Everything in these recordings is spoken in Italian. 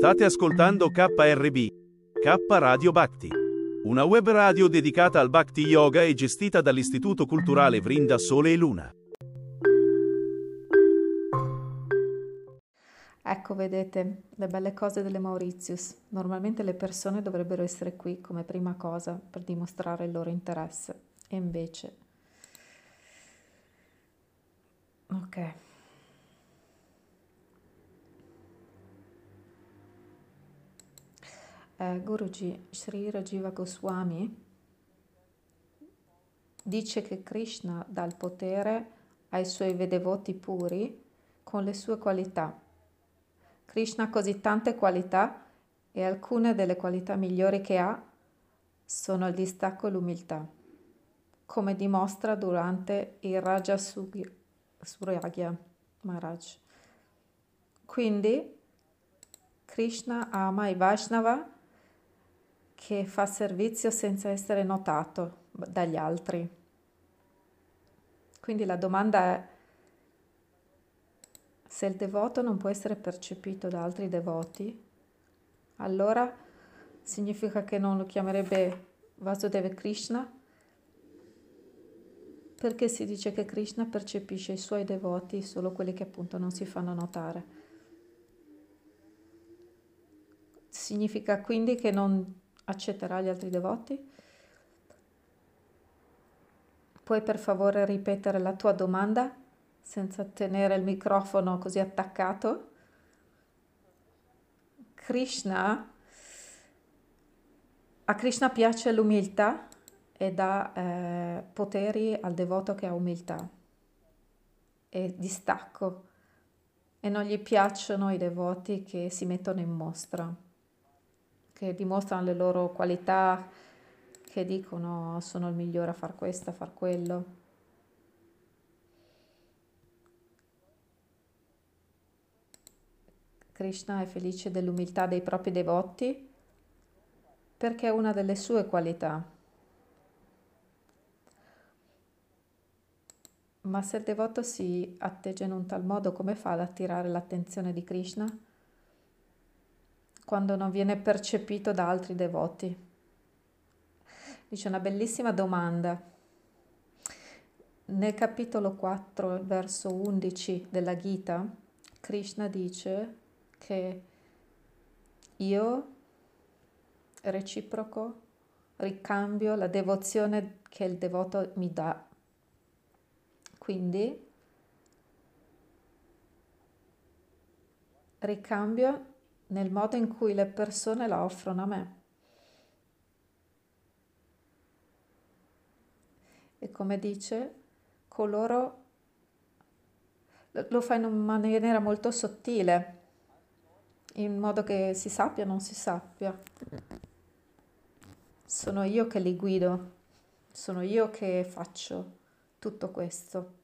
State ascoltando KRB, K Radio Bhakti, una web radio dedicata al Bhakti Yoga e gestita dall'Istituto Culturale Vrinda Sole e Luna. Ecco, vedete, le belle cose delle Mauritius. Normalmente le persone dovrebbero essere qui come prima cosa per dimostrare il loro interesse. E invece... Ok. Eh, Guruji Sri Rajiva Goswami dice che Krishna dà il potere ai suoi vedevoti puri con le sue qualità Krishna ha così tante qualità e alcune delle qualità migliori che ha sono il distacco e l'umiltà, come dimostra durante il Raja Suryagya Maharaj. Quindi Krishna ama i Vaishnava che fa servizio senza essere notato dagli altri. Quindi la domanda è se il devoto non può essere percepito da altri devoti, allora significa che non lo chiamerebbe Vasudeva Krishna, perché si dice che Krishna percepisce i suoi devoti solo quelli che appunto non si fanno notare. Significa quindi che non accetterà gli altri devoti? Puoi per favore ripetere la tua domanda? senza tenere il microfono così attaccato. Krishna, a Krishna piace l'umiltà e dà eh, poteri al devoto che ha umiltà e distacco e non gli piacciono i devoti che si mettono in mostra, che dimostrano le loro qualità, che dicono sono il migliore a far questo, a far quello. Krishna è felice dell'umiltà dei propri devoti perché è una delle sue qualità. Ma se il devoto si atteggia in un tal modo, come fa ad attirare l'attenzione di Krishna? Quando non viene percepito da altri devoti. Dice una bellissima domanda. Nel capitolo 4, verso 11 della Gita, Krishna dice che io reciproco ricambio la devozione che il devoto mi dà. Quindi ricambio nel modo in cui le persone la offrono a me. E come dice, coloro lo fa in maniera molto sottile in modo che si sappia o non si sappia. Sono io che li guido, sono io che faccio tutto questo.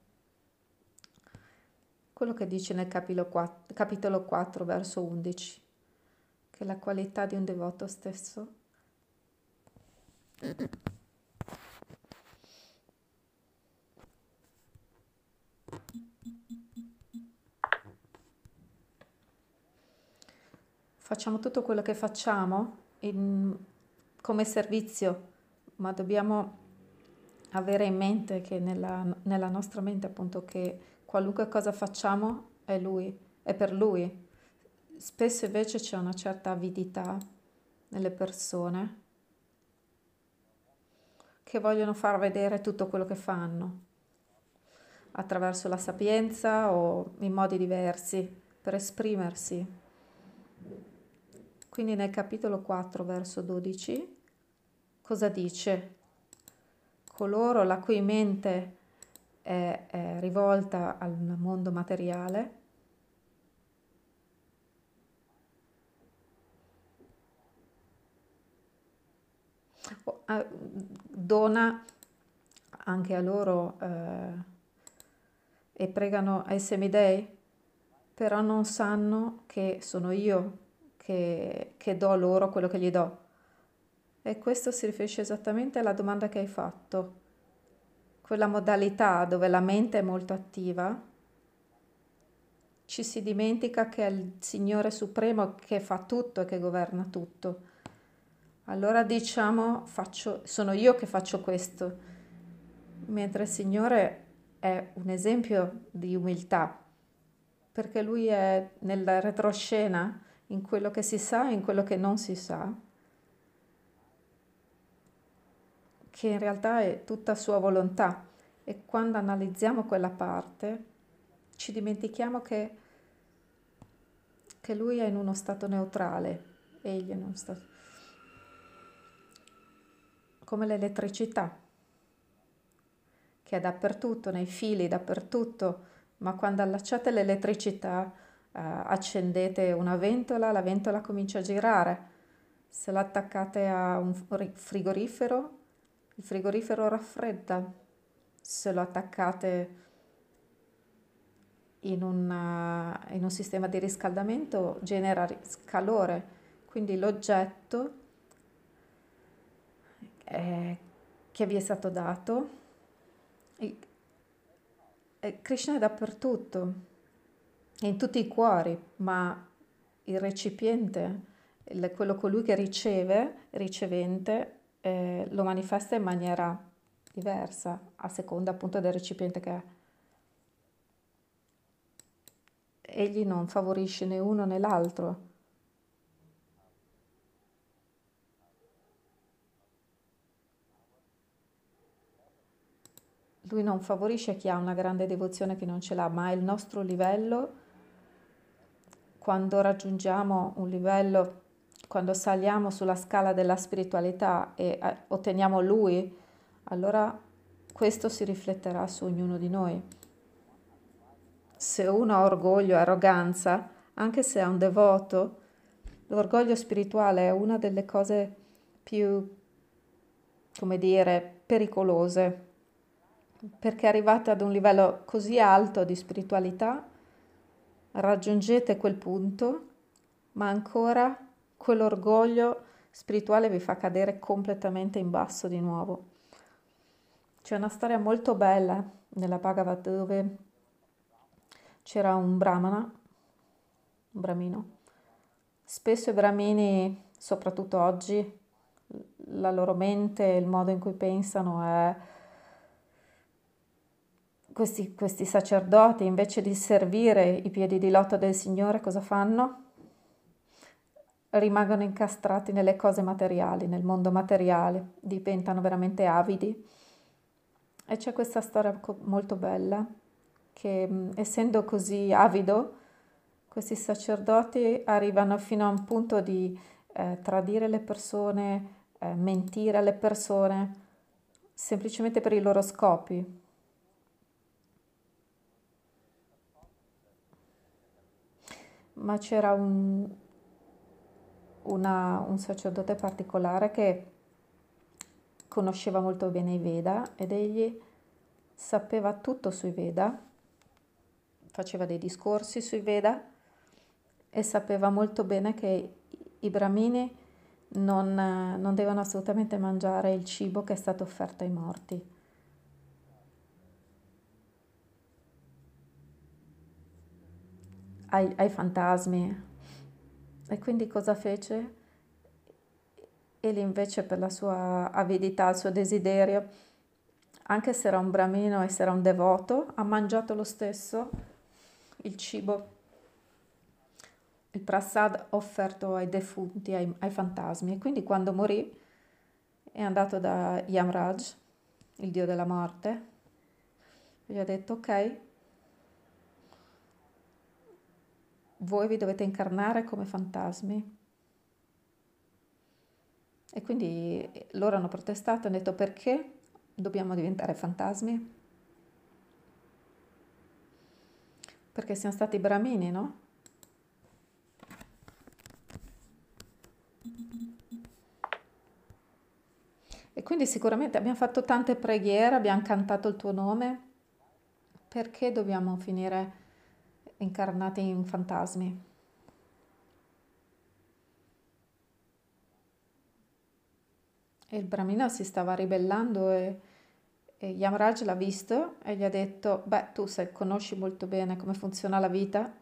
Quello che dice nel capitolo 4, capitolo 4 verso 11, che la qualità di un devoto stesso facciamo tutto quello che facciamo in, come servizio, ma dobbiamo avere in mente che nella, nella nostra mente appunto che qualunque cosa facciamo è lui, è per lui. Spesso invece c'è una certa avidità nelle persone che vogliono far vedere tutto quello che fanno attraverso la sapienza o in modi diversi per esprimersi. Quindi nel capitolo 4, verso 12, cosa dice? Coloro la cui mente è, è rivolta al mondo materiale dona anche a loro eh, e pregano ai semidei, però non sanno che sono io che, che do loro quello che gli do. E questo si riferisce esattamente alla domanda che hai fatto. Quella modalità dove la mente è molto attiva ci si dimentica che è il Signore Supremo che fa tutto e che governa tutto. Allora diciamo, faccio, sono io che faccio questo, mentre il Signore è un esempio di umiltà, perché Lui è nella retroscena, in quello che si sa e in quello che non si sa, che in realtà è tutta sua volontà. E quando analizziamo quella parte, ci dimentichiamo che, che lui è in uno stato neutrale, egli è in uno stato come l'elettricità, che è dappertutto, nei fili, dappertutto, ma quando allacciate l'elettricità, eh, accendete una ventola, la ventola comincia a girare. Se l'attaccate a un frigorifero, il frigorifero raffredda se lo attaccate in, una, in un sistema di riscaldamento genera calore, quindi l'oggetto eh, che vi è stato dato, e, e Krishna è dappertutto, è in tutti i cuori, ma il recipiente, il, quello colui che riceve, ricevente, eh, lo manifesta in maniera diversa a seconda appunto del recipiente che è. Egli non favorisce né uno né l'altro. Lui non favorisce chi ha una grande devozione chi non ce l'ha, ma il nostro livello, quando raggiungiamo un livello, quando saliamo sulla scala della spiritualità e eh, otteniamo Lui, allora questo si rifletterà su ognuno di noi. Se uno ha orgoglio arroganza, anche se è un devoto, l'orgoglio spirituale è una delle cose più, come dire, pericolose, perché arrivate ad un livello così alto di spiritualità, raggiungete quel punto, ma ancora quell'orgoglio spirituale vi fa cadere completamente in basso di nuovo. C'è una storia molto bella nella Bhagavad dove c'era un brahmana, un bramino. Spesso i brahmini, soprattutto oggi, la loro mente, il modo in cui pensano è questi, questi sacerdoti invece di servire i piedi di loto del Signore cosa fanno? Rimangono incastrati nelle cose materiali, nel mondo materiale, diventano veramente avidi e c'è questa storia molto bella che essendo così avido, questi sacerdoti arrivano fino a un punto di eh, tradire le persone, eh, mentire alle persone, semplicemente per i loro scopi. Ma c'era un, una, un sacerdote particolare che conosceva molto bene i Veda ed egli sapeva tutto sui Veda, faceva dei discorsi sui Veda e sapeva molto bene che i brahmini non, non devono assolutamente mangiare il cibo che è stato offerto ai morti. Ai, ai fantasmi. E quindi cosa fece? Egli invece per la sua avidità, il suo desiderio, anche se era un bramino e se era un devoto, ha mangiato lo stesso il cibo, il prasad offerto ai defunti, ai, ai fantasmi. E quindi quando morì è andato da Yamraj, il dio della morte, e gli ha detto ok, voi vi dovete incarnare come fantasmi e quindi loro hanno protestato, hanno detto perché dobbiamo diventare fantasmi? Perché siamo stati bramini, no? E quindi sicuramente abbiamo fatto tante preghiere, abbiamo cantato il tuo nome, perché dobbiamo finire incarnati in fantasmi? E il Brahmina si stava ribellando e, e Yamraj l'ha visto e gli ha detto, beh, tu sai, conosci molto bene come funziona la vita,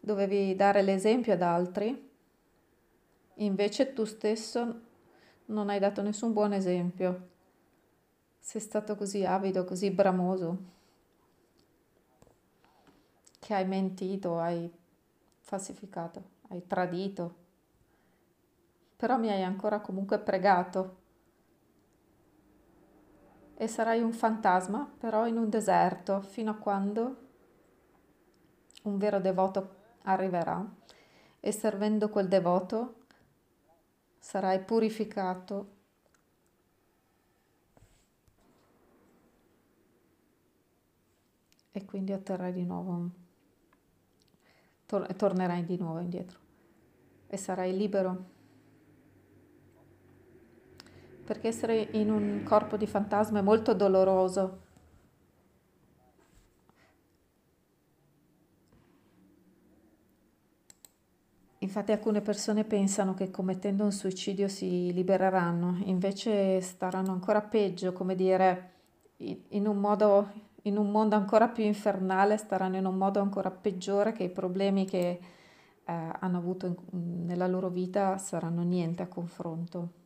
dovevi dare l'esempio ad altri, invece tu stesso non hai dato nessun buon esempio. Sei stato così avido, così bramoso, che hai mentito, hai falsificato, hai tradito, però mi hai ancora comunque pregato. E sarai un fantasma, però in un deserto, fino a quando un vero devoto arriverà e servendo quel devoto sarai purificato e quindi otterrai di nuovo, tor- tornerai di nuovo indietro e sarai libero. Perché essere in un corpo di fantasma è molto doloroso. Infatti alcune persone pensano che commettendo un suicidio si libereranno, invece staranno ancora peggio, come dire, in un modo in un mondo ancora più infernale, staranno in un modo ancora peggiore che i problemi che eh, hanno avuto in, nella loro vita saranno niente a confronto.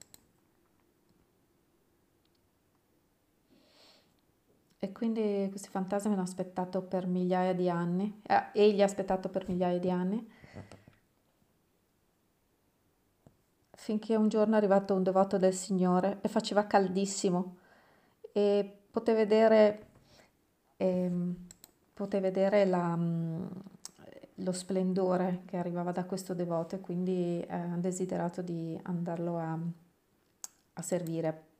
E quindi questi fantasmi hanno aspettato per migliaia di anni, eh, egli ha aspettato per migliaia di anni, finché un giorno è arrivato un devoto del Signore e faceva caldissimo e poté vedere ehm, poté vedere la, mm, lo splendore che arrivava da questo devoto e quindi eh, ha desiderato di andarlo a, a servire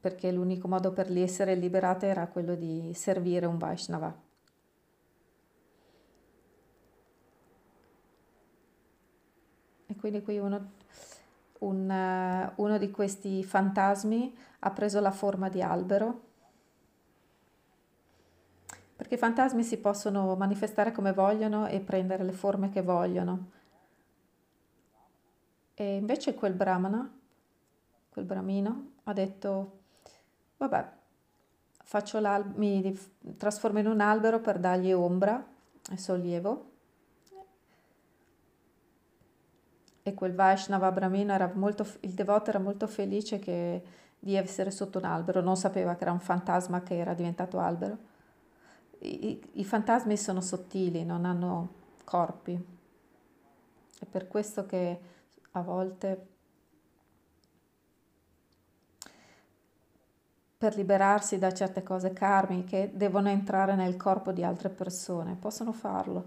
perché l'unico modo per gli essere liberate era quello di servire un Vaishnava. E quindi qui uno, un, uno di questi fantasmi ha preso la forma di albero perché i fantasmi si possono manifestare come vogliono e prendere le forme che vogliono. E invece quel brahmana, quel bramino, ha detto, vabbè, mi trasformo in un albero per dargli ombra e sollievo. E quel Vaishnava Brahmino era molto, il devoto era molto felice che, di essere sotto un albero, non sapeva che era un fantasma che era diventato albero i, i fantasmi sono sottili, non hanno corpi. È per questo che a volte per liberarsi da certe cose karmiche devono entrare nel corpo di altre persone, possono farlo,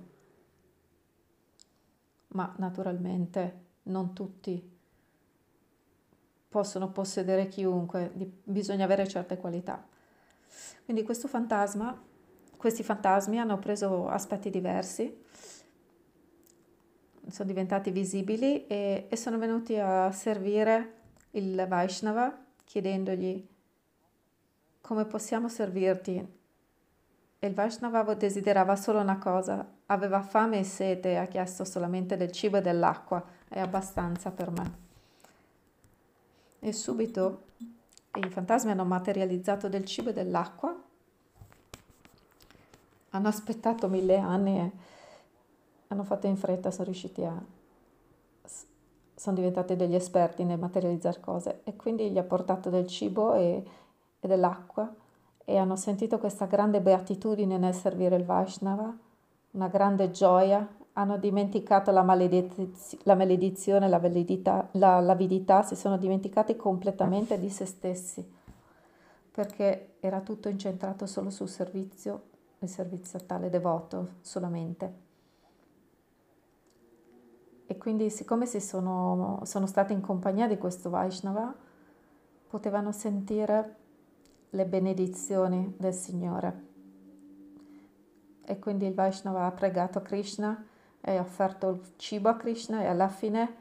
ma naturalmente non tutti possono possedere chiunque, bisogna avere certe qualità. Quindi questo fantasma questi fantasmi hanno preso aspetti diversi, sono diventati visibili e, e sono venuti a servire il Vaishnava chiedendogli come possiamo servirti. E il Vaishnava desiderava solo una cosa, aveva fame e sete e ha chiesto solamente del cibo e dell'acqua, è abbastanza per me. E subito i fantasmi hanno materializzato del cibo e dell'acqua hanno aspettato mille anni e hanno fatto in fretta, sono riusciti a... sono diventati degli esperti nel materializzare cose. E quindi gli ha portato del cibo e, e dell'acqua e hanno sentito questa grande beatitudine nel servire il Vaishnava, una grande gioia, hanno dimenticato la, malediz- la maledizione, la, validità, la, l'avidità, si sono dimenticati completamente di se stessi perché era tutto incentrato solo sul servizio il servizio a tale devoto solamente. E quindi siccome si sono, sono state in compagnia di questo Vaishnava, potevano sentire le benedizioni del Signore. E quindi il Vaishnava ha pregato Krishna e ha offerto il cibo a Krishna e alla fine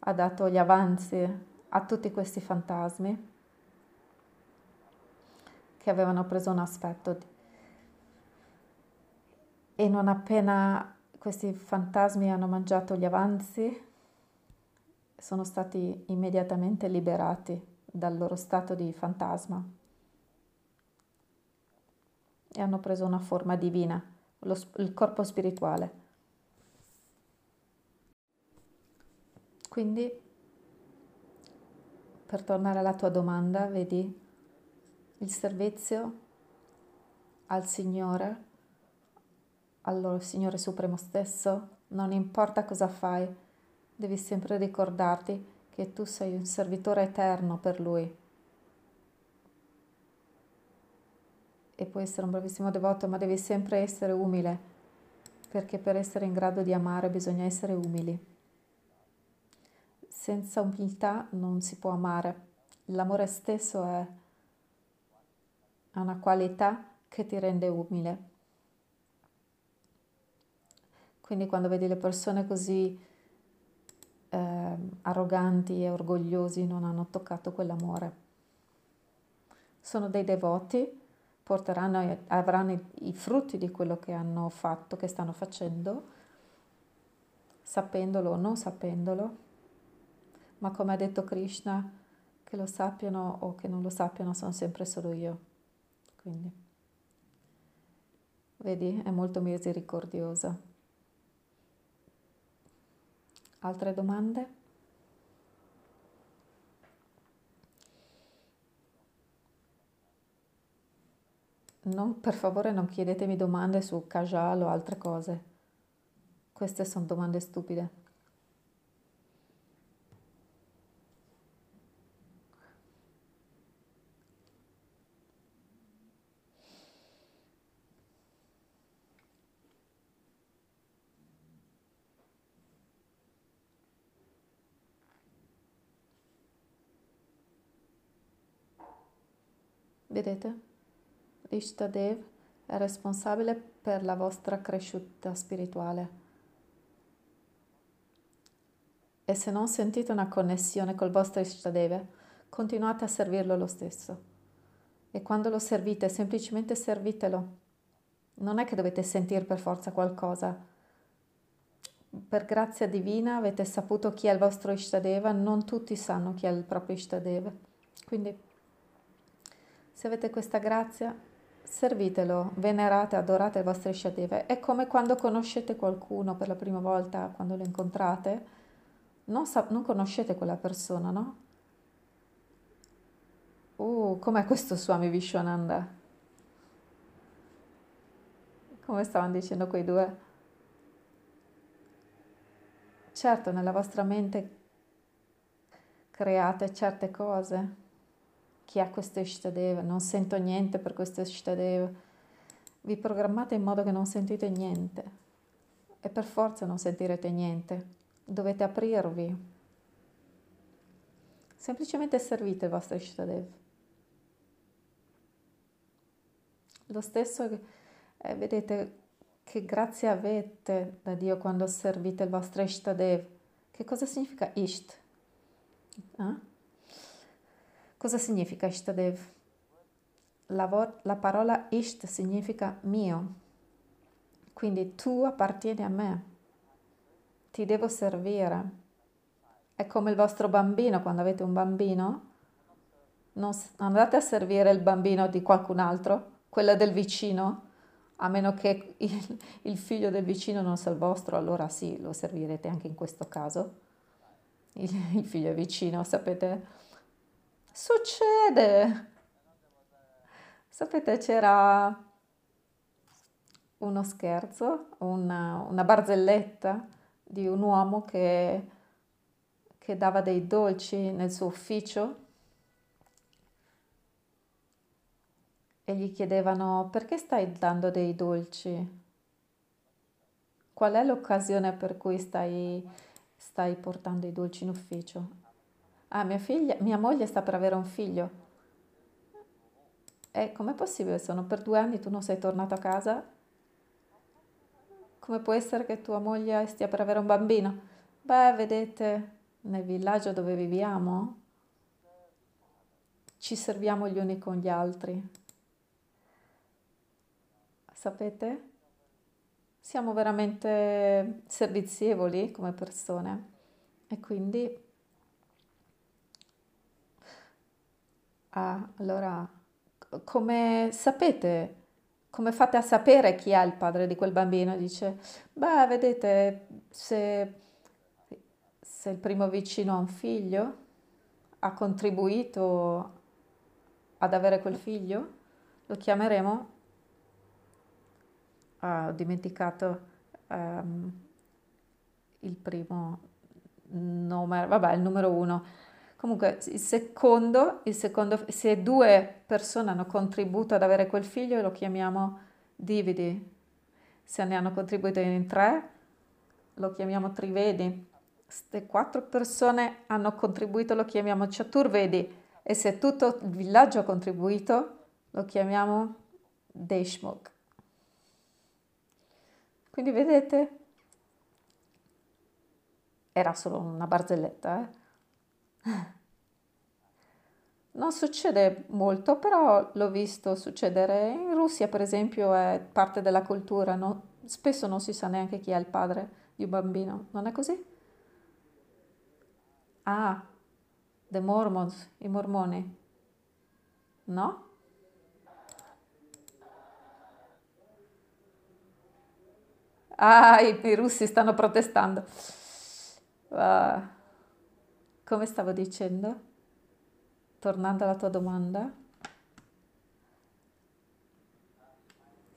ha dato gli avanzi a tutti questi fantasmi che avevano preso un aspetto di e non appena questi fantasmi hanno mangiato gli avanzi, sono stati immediatamente liberati dal loro stato di fantasma e hanno preso una forma divina, lo, il corpo spirituale. Quindi, per tornare alla tua domanda, vedi il servizio al Signore, al Signore Supremo stesso, non importa cosa fai, devi sempre ricordarti che tu sei un servitore eterno per Lui. E puoi essere un bravissimo devoto, ma devi sempre essere umile, perché per essere in grado di amare bisogna essere umili. Senza umiltà non si può amare. L'amore stesso è una qualità che ti rende umile. Quindi quando vedi le persone così eh, arroganti e orgogliosi non hanno toccato quell'amore. Sono dei devoti, porteranno, avranno i, i frutti di quello che hanno fatto, che stanno facendo, sapendolo o non sapendolo, ma come ha detto Krishna, che lo sappiano o che non lo sappiano sono sempre solo io. Quindi, vedi, è molto misericordiosa. Altre domande? Non, per favore non chiedetemi domande su Kajal o altre cose. Queste sono domande stupide. Vedete? Ishtadev è responsabile per la vostra crescita spirituale. E se non sentite una connessione col vostro Ishtadev, continuate a servirlo lo stesso. E quando lo servite, semplicemente servitelo. Non è che dovete sentire per forza qualcosa. Per grazia divina avete saputo chi è il vostro Ishtadeva, non tutti sanno chi è il proprio Ishtadeva. Quindi se avete questa grazia, servitelo, venerate, adorate le vostre Ishadeva. È come quando conoscete qualcuno per la prima volta, quando lo incontrate, non, sa- non conoscete quella persona, no? Uh, com'è questo Swami Vishwananda? Come stavano dicendo quei due? Certo, nella vostra mente create certe cose, chi ha questo Ishtadeva, non sento niente per questo Ishtadeva. Vi programmate in modo che non sentite niente e per forza non sentirete niente. Dovete aprirvi. Semplicemente servite il vostro Ishtadev. Lo stesso, eh, vedete che grazie avete da Dio quando servite il vostro Ishtadev. Che cosa significa Isht? Eh? Cosa significa Ishtadev? La, la parola Isht significa mio, quindi tu appartieni a me, ti devo servire. È come il vostro bambino, quando avete un bambino, non andate a servire il bambino di qualcun altro, quello del vicino, a meno che il, il, figlio del vicino non sia il vostro, allora sì, lo servirete anche in questo caso. Il, il figlio vicino, sapete, Succede! Sapete, c'era uno scherzo, una, una barzelletta di un uomo che, che dava dei dolci nel suo ufficio e gli chiedevano perché stai dando dei dolci? Qual è l'occasione per cui stai, stai portando i dolci in ufficio? Ah, mia figlia, mia moglie sta per avere un figlio. E com'è possibile? Sono per due anni tu non sei tornato a casa? Come può essere che tua moglie stia per avere un bambino? Beh, vedete, nel villaggio dove viviamo ci serviamo gli uni con gli altri. Sapete? Siamo veramente servizievoli come persone e quindi Ah, allora, come sapete come fate a sapere chi è il padre di quel bambino? Dice, beh, vedete, se, se il primo vicino ha un figlio, ha contribuito ad avere quel figlio, lo chiameremo, ah, ho dimenticato um, il primo nome, vabbè, il numero uno. Comunque, il secondo, il secondo, se due persone hanno contribuito ad avere quel figlio, lo chiamiamo dividi. Se ne hanno contribuito in tre, lo chiamiamo trivedi. Se quattro persone hanno contribuito, lo chiamiamo chaturvedi. E se tutto il villaggio ha contribuito, lo chiamiamo Deshmukh. Quindi vedete, era solo una barzelletta, eh? Non succede molto, però l'ho visto succedere. In Russia, per esempio, è parte della cultura. No? Spesso non si sa neanche chi è il padre di un bambino. Non è così? Ah, the Mormons, i mormoni. No? Ah, i, i russi stanno protestando. Uh, come stavo dicendo? Tornando alla tua domanda,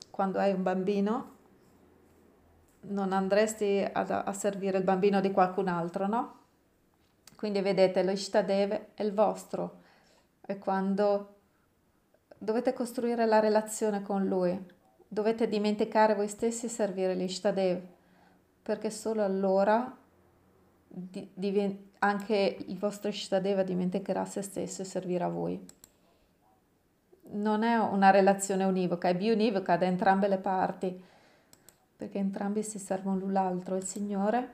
quando hai un bambino non andresti a, a servire il bambino di qualcun altro, no? Quindi vedete, lo Ishtadev è il vostro, è quando dovete costruire la relazione con lui, dovete dimenticare voi stessi e servire l'Ishtadev, perché solo allora anche il vostro Ishtadeva dimenticherà se stesso e servirà voi. Non è una relazione univoca, è biunivoca da entrambe le parti, perché entrambi si servono l'un l'altro. Il Signore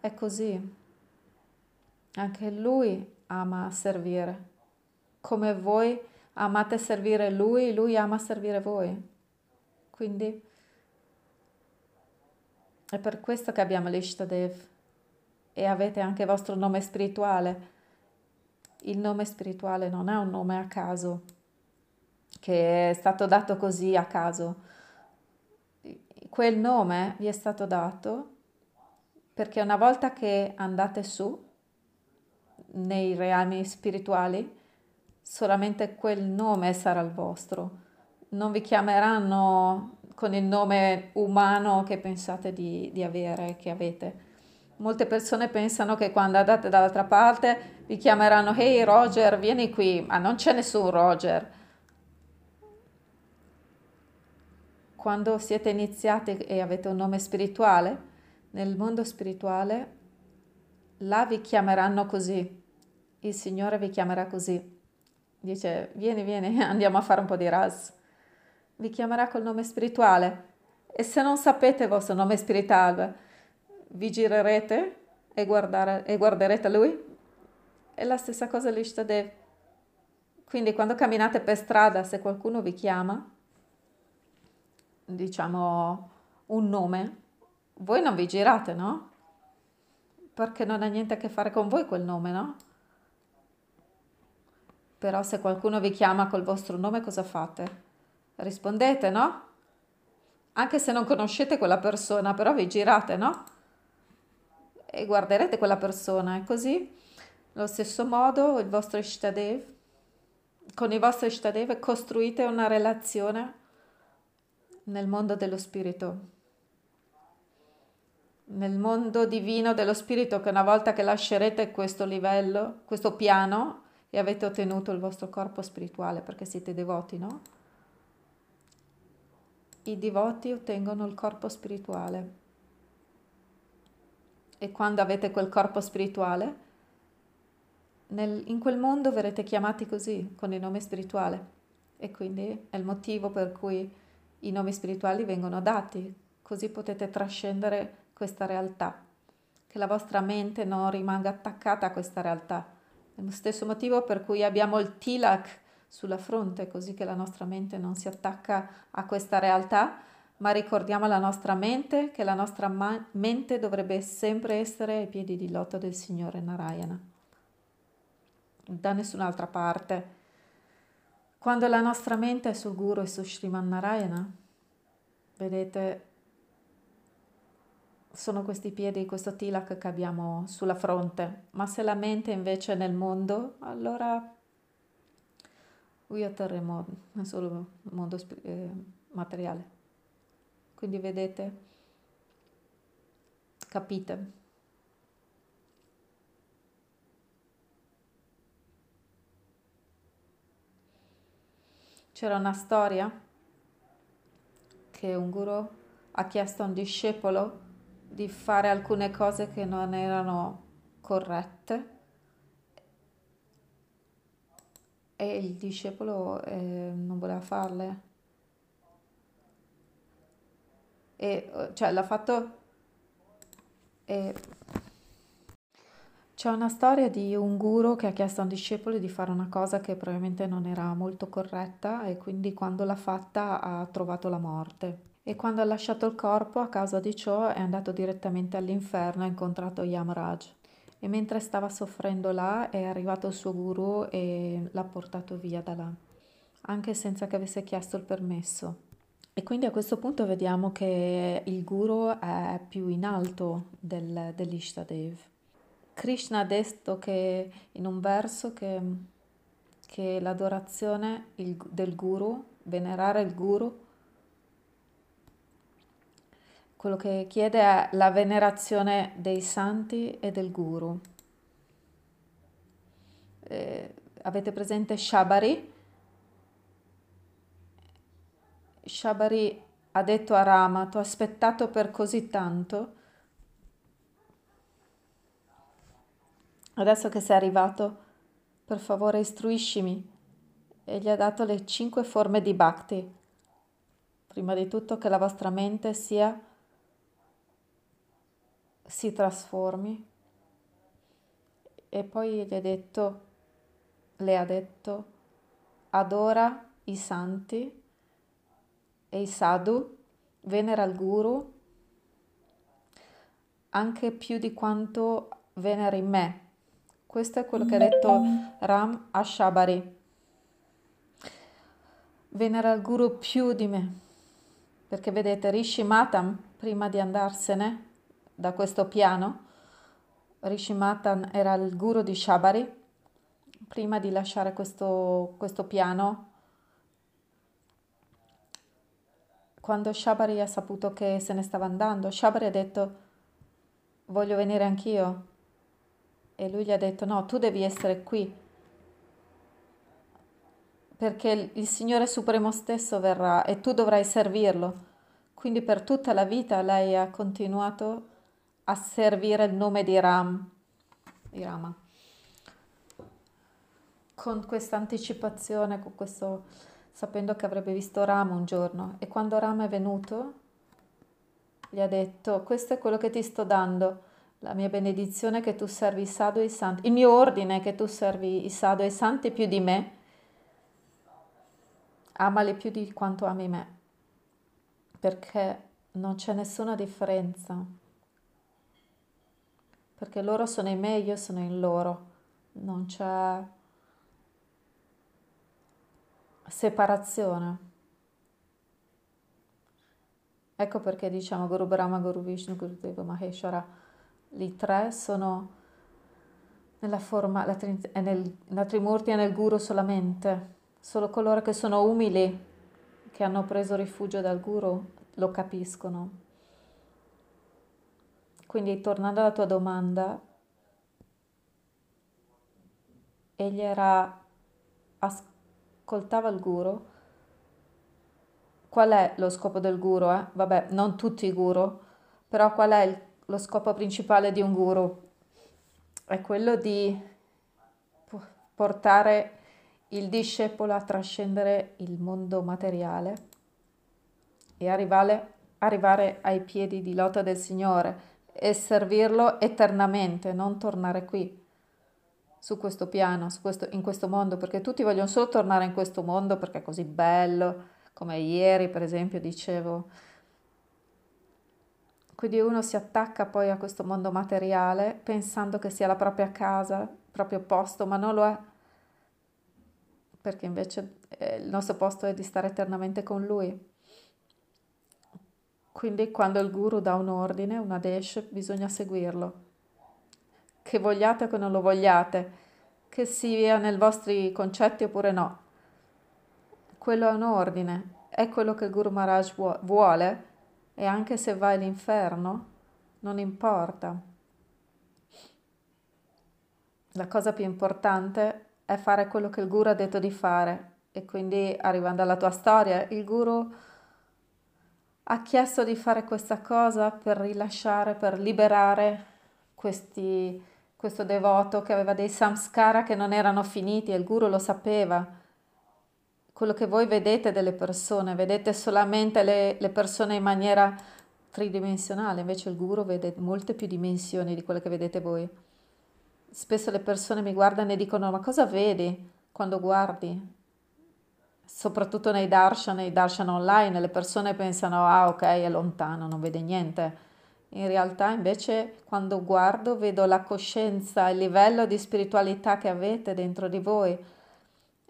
è così. Anche Lui ama servire. Come voi amate servire Lui, Lui ama servire voi. Quindi è per questo che abbiamo l'Ishtadev e avete anche il vostro nome spirituale. Il nome spirituale non è un nome a caso, che è stato dato così a caso. Quel nome vi è stato dato perché una volta che andate su nei reami spirituali, solamente quel nome sarà il vostro. Non vi chiameranno con il nome umano che pensate di, di avere, che avete Molte persone pensano che quando andate dall'altra parte vi chiameranno Hey Roger, vieni qui, ma non c'è nessun Roger. Quando siete iniziati e avete un nome spirituale, nel mondo spirituale, là vi chiameranno così. Il Signore vi chiamerà così. Dice, vieni, vieni, andiamo a fare un po' di ras. Vi chiamerà col nome spirituale. E se non sapete il vostro nome spirituale, vi girerete e, guardare, e guarderete lui? È la stessa cosa l'Ishtadev. Quindi quando camminate per strada, se qualcuno vi chiama, diciamo un nome, voi non vi girate, no? Perché non ha niente a che fare con voi quel nome, no? Però se qualcuno vi chiama col vostro nome, cosa fate? Rispondete, no? Anche se non conoscete quella persona, però vi girate, no? E guarderete quella persona. E così, allo stesso modo, il vostro Ishtadev, con il vostro Ishtadev costruite una relazione nel mondo dello spirito, nel mondo divino dello spirito che una volta che lascerete questo livello, questo piano e avete ottenuto il vostro corpo spirituale perché siete devoti, no? I devoti ottengono il corpo spirituale e quando avete quel corpo spirituale, nel, in quel mondo verrete chiamati così, con il nome spirituale. E quindi è il motivo per cui i nomi spirituali vengono dati, così potete trascendere questa realtà, che la vostra mente non rimanga attaccata a questa realtà. È lo stesso motivo per cui abbiamo il tilak sulla fronte, così che la nostra mente non si attacca a questa realtà, ma ricordiamo alla nostra mente che la nostra ma- mente dovrebbe sempre essere ai piedi di loto del Signore Narayana, da nessun'altra parte. Quando la nostra mente è sul guru e su Sriman Narayana, vedete, sono questi piedi, questo tilak che abbiamo sulla fronte, ma se la mente invece è nel mondo, allora qui atterremo nel solo mondo eh, materiale. Quindi vedete, capite. C'era una storia che un guru ha chiesto a un discepolo di fare alcune cose che non erano corrette e il discepolo eh, non voleva farle. E, cioè l'ha fatto... E... C'è una storia di un guru che ha chiesto a un discepolo di fare una cosa che probabilmente non era molto corretta e quindi quando l'ha fatta ha trovato la morte. E quando ha lasciato il corpo, a causa di ciò, è andato direttamente all'inferno e ha incontrato Yamaraj e mentre stava soffrendo là è arrivato il suo guru e l'ha portato via da là, anche senza che avesse chiesto il permesso. E quindi a questo punto vediamo che il guru è più in alto del, dell'Ishtadev. Krishna ha detto che in un verso che, che l'adorazione il, del guru, venerare il guru, quello che chiede è la venerazione dei santi e del guru. Eh, avete presente Shabari? Shabari ha detto a Rama, ti ho aspettato per così tanto, adesso che sei arrivato, per favore istruiscimi. E gli ha dato le cinque forme di bhakti. Prima di tutto che la vostra mente sia si trasformi. E poi gli ha detto, le ha detto, adora i santi e i sadhu, venera il guru, anche più di quanto veneri me. Questo è quello che ha detto Ram Ashabari. Venera il guru più di me. Perché vedete, Rishi Matam, prima di andarsene, da questo piano. Rishimatan era il guru di Shabari. Prima di lasciare questo, questo piano, quando Shabari ha saputo che se ne stava andando, Shabari ha detto voglio venire anch'io. E lui gli ha detto no, tu devi essere qui perché il Signore Supremo stesso verrà e tu dovrai servirlo. Quindi per tutta la vita lei ha continuato a servire il nome di Ram, di Rama. Con questa anticipazione, con questo, sapendo che avrebbe visto Ram un giorno. E quando Ram è venuto, gli ha detto, questo è quello che ti sto dando, la mia benedizione che tu servi i sadhu e i santi, il mio ordine che tu servi i sadhu e i santi più di me, amali più di quanto ami me, perché non c'è nessuna differenza. Perché loro sono in me, io sono in loro, non c'è separazione. Ecco perché diciamo Guru Brahma, Guru Vishnu, Guru Deva Maheshwara, i tre sono nella forma, la, è nel, la Trimurti è nel Guru solamente, solo coloro che sono umili, che hanno preso rifugio dal Guru, lo capiscono. Quindi tornando alla tua domanda, egli era, ascoltava il guru. Qual è lo scopo del guru? Eh? Vabbè, non tutti i guru, però qual è il, lo scopo principale di un guru? È quello di portare il discepolo a trascendere il mondo materiale e arrivare, arrivare ai piedi di lotta del Signore e servirlo eternamente, non tornare qui, su questo piano, su questo, in questo mondo, perché tutti vogliono solo tornare in questo mondo perché è così bello, come ieri per esempio dicevo. Quindi uno si attacca poi a questo mondo materiale pensando che sia la propria casa, il proprio posto, ma non lo è, perché invece eh, il nostro posto è di stare eternamente con lui. Quindi quando il guru dà un ordine, un adesh, bisogna seguirlo. Che vogliate o che non lo vogliate, che sia nei vostri concetti oppure no. Quello è un ordine, è quello che il Guru Maharaj vuole e anche se vai all'inferno non importa. La cosa più importante è fare quello che il Guru ha detto di fare e quindi arrivando alla tua storia, il Guru ha chiesto di fare questa cosa per rilasciare, per liberare questi, questo devoto che aveva dei samskara che non erano finiti e il Guru lo sapeva. Quello che voi vedete delle persone, vedete solamente le, le persone in maniera tridimensionale, invece il Guru vede molte più dimensioni di quelle che vedete voi. Spesso le persone mi guardano e dicono ma cosa vedi quando guardi? soprattutto nei darshan, nei darshan online, le persone pensano, ah ok, è lontano, non vede niente. In realtà invece quando guardo vedo la coscienza, il livello di spiritualità che avete dentro di voi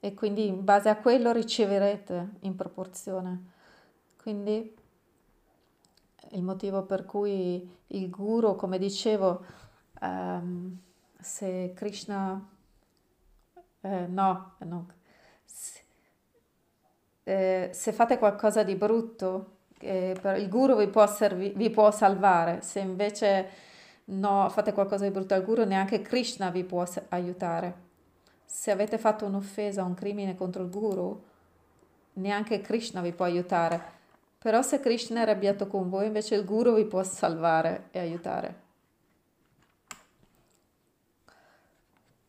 e quindi in base a quello riceverete in proporzione. Quindi il motivo per cui il guru, come dicevo, um, se Krishna, eh, no, no eh, se fate qualcosa di brutto, eh, il guru vi può, servi- vi può, salvare, se invece no, fate qualcosa di brutto al guru, neanche Krishna vi può aiutare. Se avete fatto un'offesa, un crimine contro il guru, neanche Krishna vi può aiutare. Però se Krishna è arrabbiato con voi, invece il guru vi può salvare e aiutare.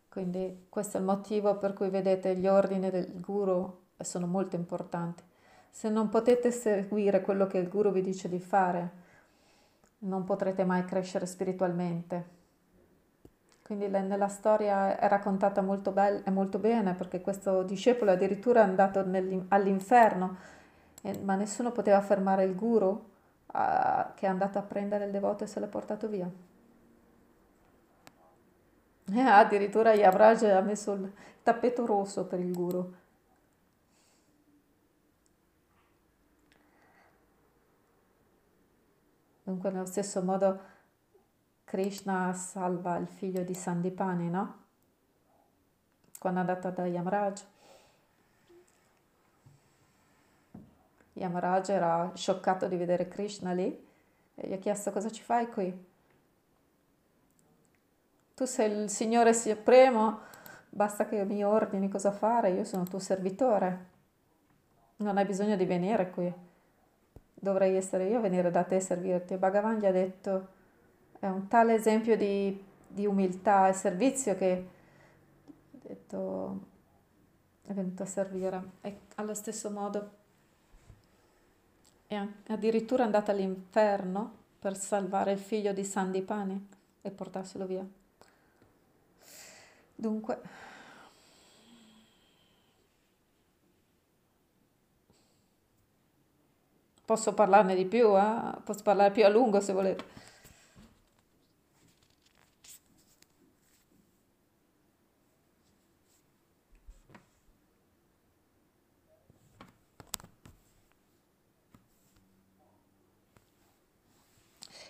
Quindi questo è il motivo per cui vedete gli ordini del guru sono molto importanti. Se non potete seguire quello che il guru vi dice di fare, non potrete mai crescere spiritualmente. Quindi nella storia è raccontata molto, be- molto bene perché questo discepolo addirittura è andato all'inferno, eh, ma nessuno poteva fermare il guru uh, che è andato a prendere il devoto e se l'ha portato via. E addirittura Yavraj ha messo il tappeto rosso per il guru. Dunque, nello stesso modo, Krishna salva il figlio di Sandipani, no? Quando è andato da Yamraj. Yamraj era scioccato di vedere Krishna lì e gli ha chiesto cosa ci fai qui? Tu sei il Signore Supremo, basta che mi ordini cosa fare, io sono tuo servitore. Non hai bisogno di venire qui dovrei essere io a venire da te e servirti. Bhagavan gli ha detto, è un tale esempio di, di umiltà e servizio che detto, è venuto a servire. E allo stesso modo è addirittura andata all'inferno per salvare il figlio di Sandipani e portarselo via. Dunque, Posso parlarne di più, eh? posso parlare più a lungo se volete.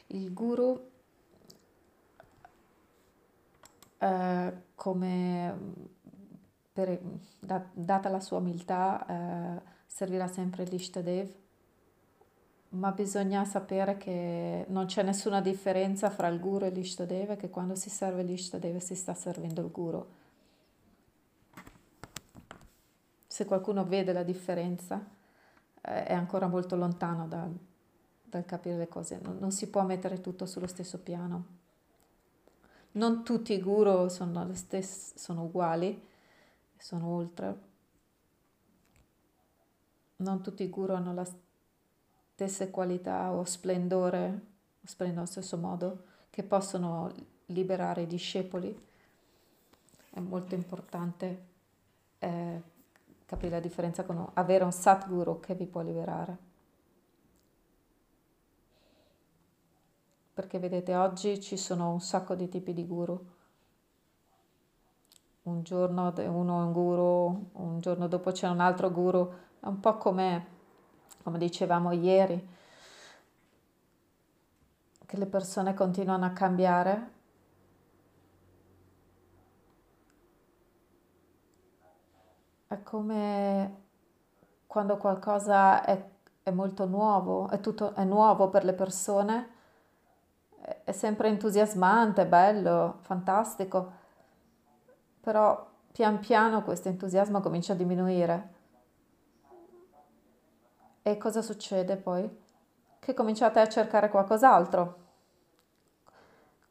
Il guru, eh, come per, da, data la sua umiltà, eh, servirà sempre l'Ishtadev ma bisogna sapere che non c'è nessuna differenza fra il guru e l'ishtadeva, che quando si serve l'ishtadeva si sta servendo il guru. Se qualcuno vede la differenza, eh, è ancora molto lontano da, dal capire le cose, non, non, si può mettere tutto sullo stesso piano. Non tutti i guru sono, stesse, sono uguali, sono oltre. Non tutti i guru hanno la stessa stesse qualità o splendore, splendore allo stesso modo, che possono liberare i discepoli. È molto importante eh, capire la differenza con avere un Satguru che vi può liberare. Perché vedete, oggi ci sono un sacco di tipi di guru. un giorno uno è un guru, un giorno dopo c'è un altro guru, è un po' come, come dicevamo ieri, che le persone continuano a cambiare. È come quando qualcosa è, è molto nuovo, è, tutto, è nuovo per le persone, è sempre entusiasmante, bello, fantastico però pian piano questo entusiasmo comincia a diminuire. E cosa succede poi? Che cominciate a cercare qualcos'altro.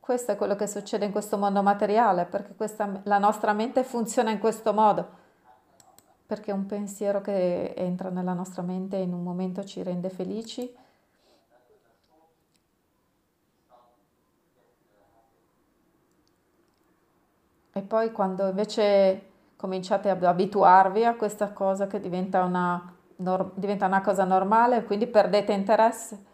Questo è quello che succede in questo mondo materiale, perché questa, la nostra mente funziona in questo modo, perché un pensiero che entra nella nostra mente in un momento ci rende felici E poi quando invece cominciate ad abituarvi a questa cosa che diventa una, diventa una cosa normale, quindi perdete interesse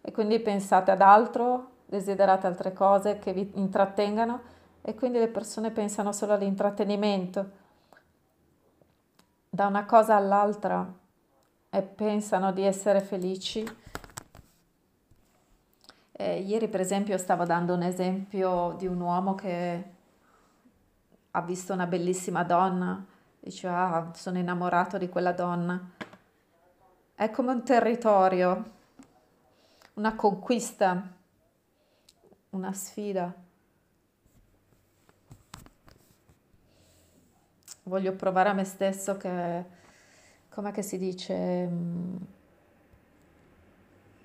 e quindi pensate ad altro, desiderate altre cose che vi intrattengano e quindi le persone pensano solo all'intrattenimento da una cosa all'altra e pensano di essere felici. Eh, ieri per esempio stavo dando un esempio di un uomo che ha visto una bellissima donna, dice ah, sono innamorato di quella donna. È come un territorio, una conquista, una sfida. Voglio provare a me stesso che, come che si dice, mm,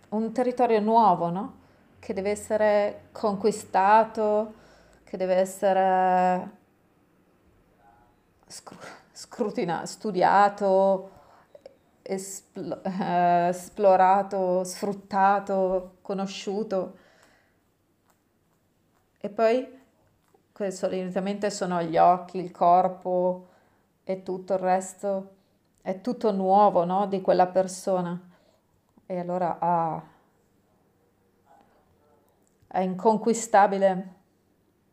un territorio nuovo, no? Che deve essere conquistato, che deve essere scrutina, studiato, espl- eh, esplorato, sfruttato, conosciuto. E poi solitamente sono gli occhi, il corpo e tutto il resto, è tutto nuovo no? di quella persona. E allora ah, è inconquistabile,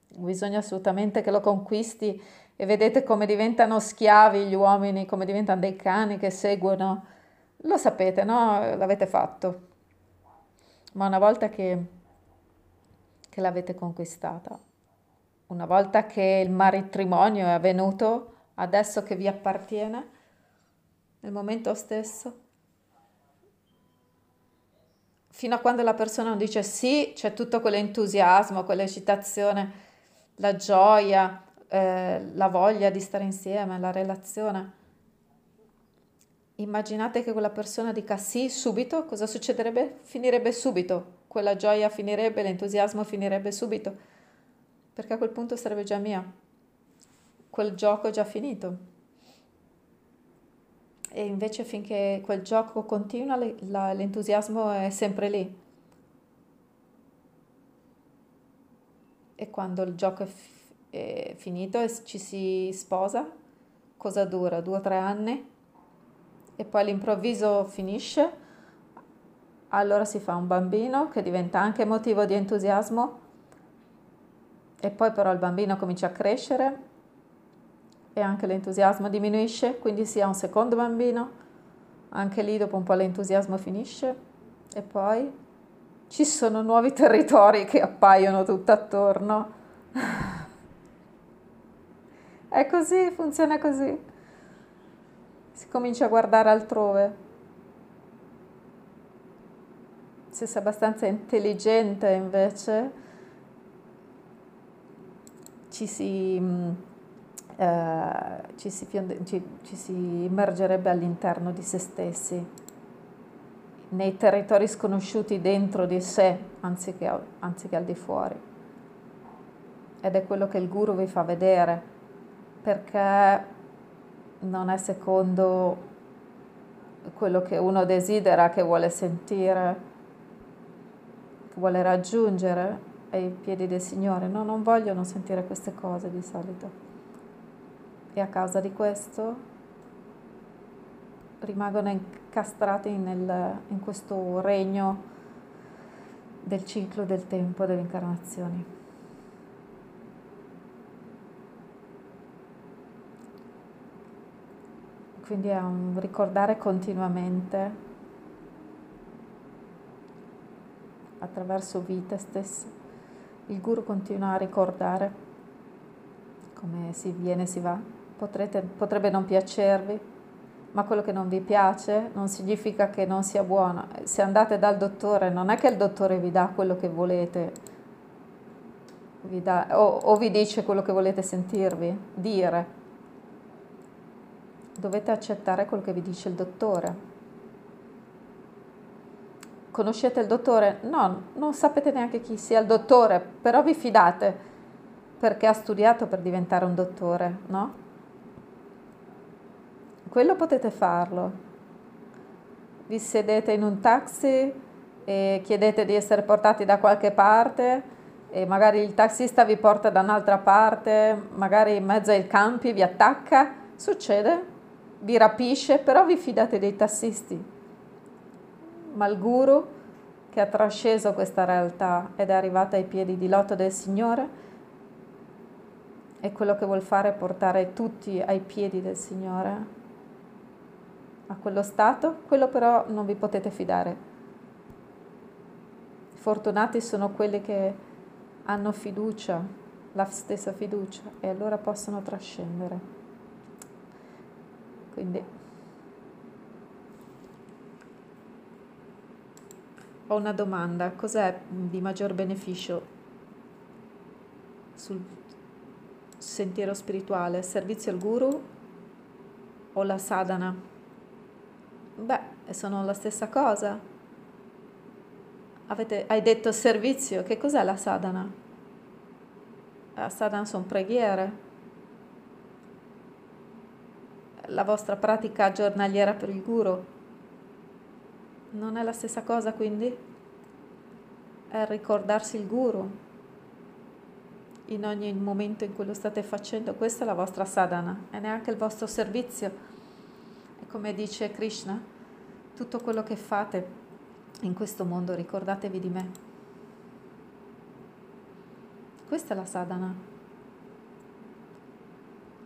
bisogna assolutamente che lo conquisti e vedete come diventano schiavi gli uomini, come diventano dei cani che seguono. Lo sapete, no? L'avete fatto. Ma una volta che, che l'avete conquistata, una volta che il matrimonio è avvenuto, adesso che vi appartiene, nel momento stesso, fino a quando la persona non dice sì, c'è tutto quell'entusiasmo, quell'eccitazione, la gioia, eh, la voglia di stare insieme, la relazione. Immaginate che quella persona dica sì subito, cosa succederebbe? Finirebbe subito, quella gioia finirebbe, l'entusiasmo finirebbe subito, perché a quel punto sarebbe già mia, quel gioco è già finito. E invece finché quel gioco continua, l'entusiasmo è sempre lì. E quando il gioco è finito, è finito e ci si sposa, cosa dura? Due o tre anni. E poi all'improvviso finisce, allora si fa un bambino che diventa anche motivo di entusiasmo. E poi però il bambino comincia a crescere e anche l'entusiasmo diminuisce, quindi si ha un secondo bambino, anche lì dopo un po' l'entusiasmo finisce. E poi ci sono nuovi territori che appaiono tutto attorno. È così, funziona così. Si comincia a guardare altrove. Se sei abbastanza intelligente invece, ci si, mm, eh, ci si, ci, ci si immergerebbe all'interno di se stessi, nei territori sconosciuti dentro di sé, anziché, anziché al di fuori. Ed è quello che il guru vi fa vedere perché non è secondo quello che uno desidera, che vuole sentire, che vuole raggiungere ai piedi del Signore. No, non vogliono sentire queste cose di solito. E a causa di questo rimangono incastrati nel, in questo regno del ciclo del tempo delle incarnazioni. Quindi è un ricordare continuamente attraverso vite stesse. Il guru continua a ricordare come si viene e si va. Potrete, potrebbe non piacervi, ma quello che non vi piace non significa che non sia buono. Se andate dal dottore, non è che il dottore vi dà quello che volete, vi dà, o, o vi dice quello che volete sentirvi, dire. Dovete accettare quello che vi dice il dottore. Conoscete il dottore? No, non sapete neanche chi sia il dottore, però vi fidate perché ha studiato per diventare un dottore, no? Quello potete farlo. Vi sedete in un taxi e chiedete di essere portati da qualche parte e magari il taxista vi porta da un'altra parte, magari in mezzo ai campi vi attacca, succede, vi rapisce, però vi fidate dei tassisti. Ma il guru che ha trasceso questa realtà ed è arrivato ai piedi di loto del Signore, e quello che vuol fare è portare tutti ai piedi del Signore, a quello stato, quello però non vi potete fidare. Fortunati sono quelli che hanno fiducia, la stessa fiducia, e allora possono trascendere. Quindi ho una domanda, cos'è di maggior beneficio sul sentiero spirituale, servizio al guru o la sadhana? Beh, sono la stessa cosa. Avete, hai detto servizio, che cos'è la sadhana? La sadhana sono preghiere. La vostra pratica giornaliera per il guru non è la stessa cosa quindi? È ricordarsi il guru, in ogni momento in cui lo state facendo, questa è la vostra sadhana e neanche il vostro servizio. E come dice Krishna, tutto quello che fate in questo mondo, ricordatevi di me. Questa è la sadhana.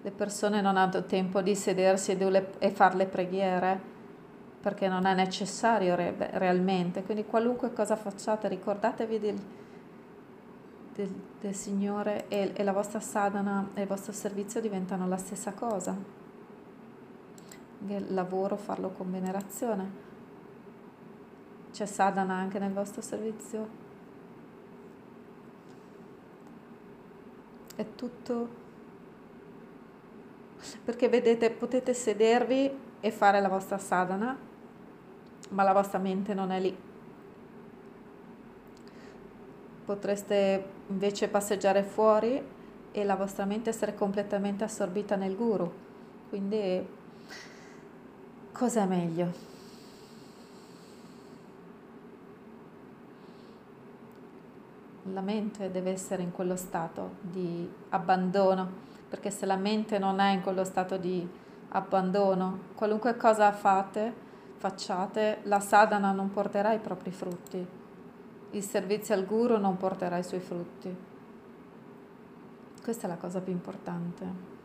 Le persone non hanno tempo di sedersi e fare le preghiere perché non è necessario realmente. Quindi qualunque cosa facciate, ricordatevi del, del, del Signore e, e la vostra sadhana e il vostro servizio diventano la stessa cosa. Il lavoro farlo con venerazione. C'è sadhana anche nel vostro servizio? È tutto perché vedete potete sedervi e fare la vostra sadhana ma la vostra mente non è lì potreste invece passeggiare fuori e la vostra mente essere completamente assorbita nel guru. Quindi cos'è meglio? La mente deve essere in quello stato di abbandono, perché se la mente non è in quello stato di abbandono, qualunque cosa fate, facciate, la sadhana non porterà i propri frutti il servizio al guru non porterà i suoi frutti. Questa è la cosa più importante.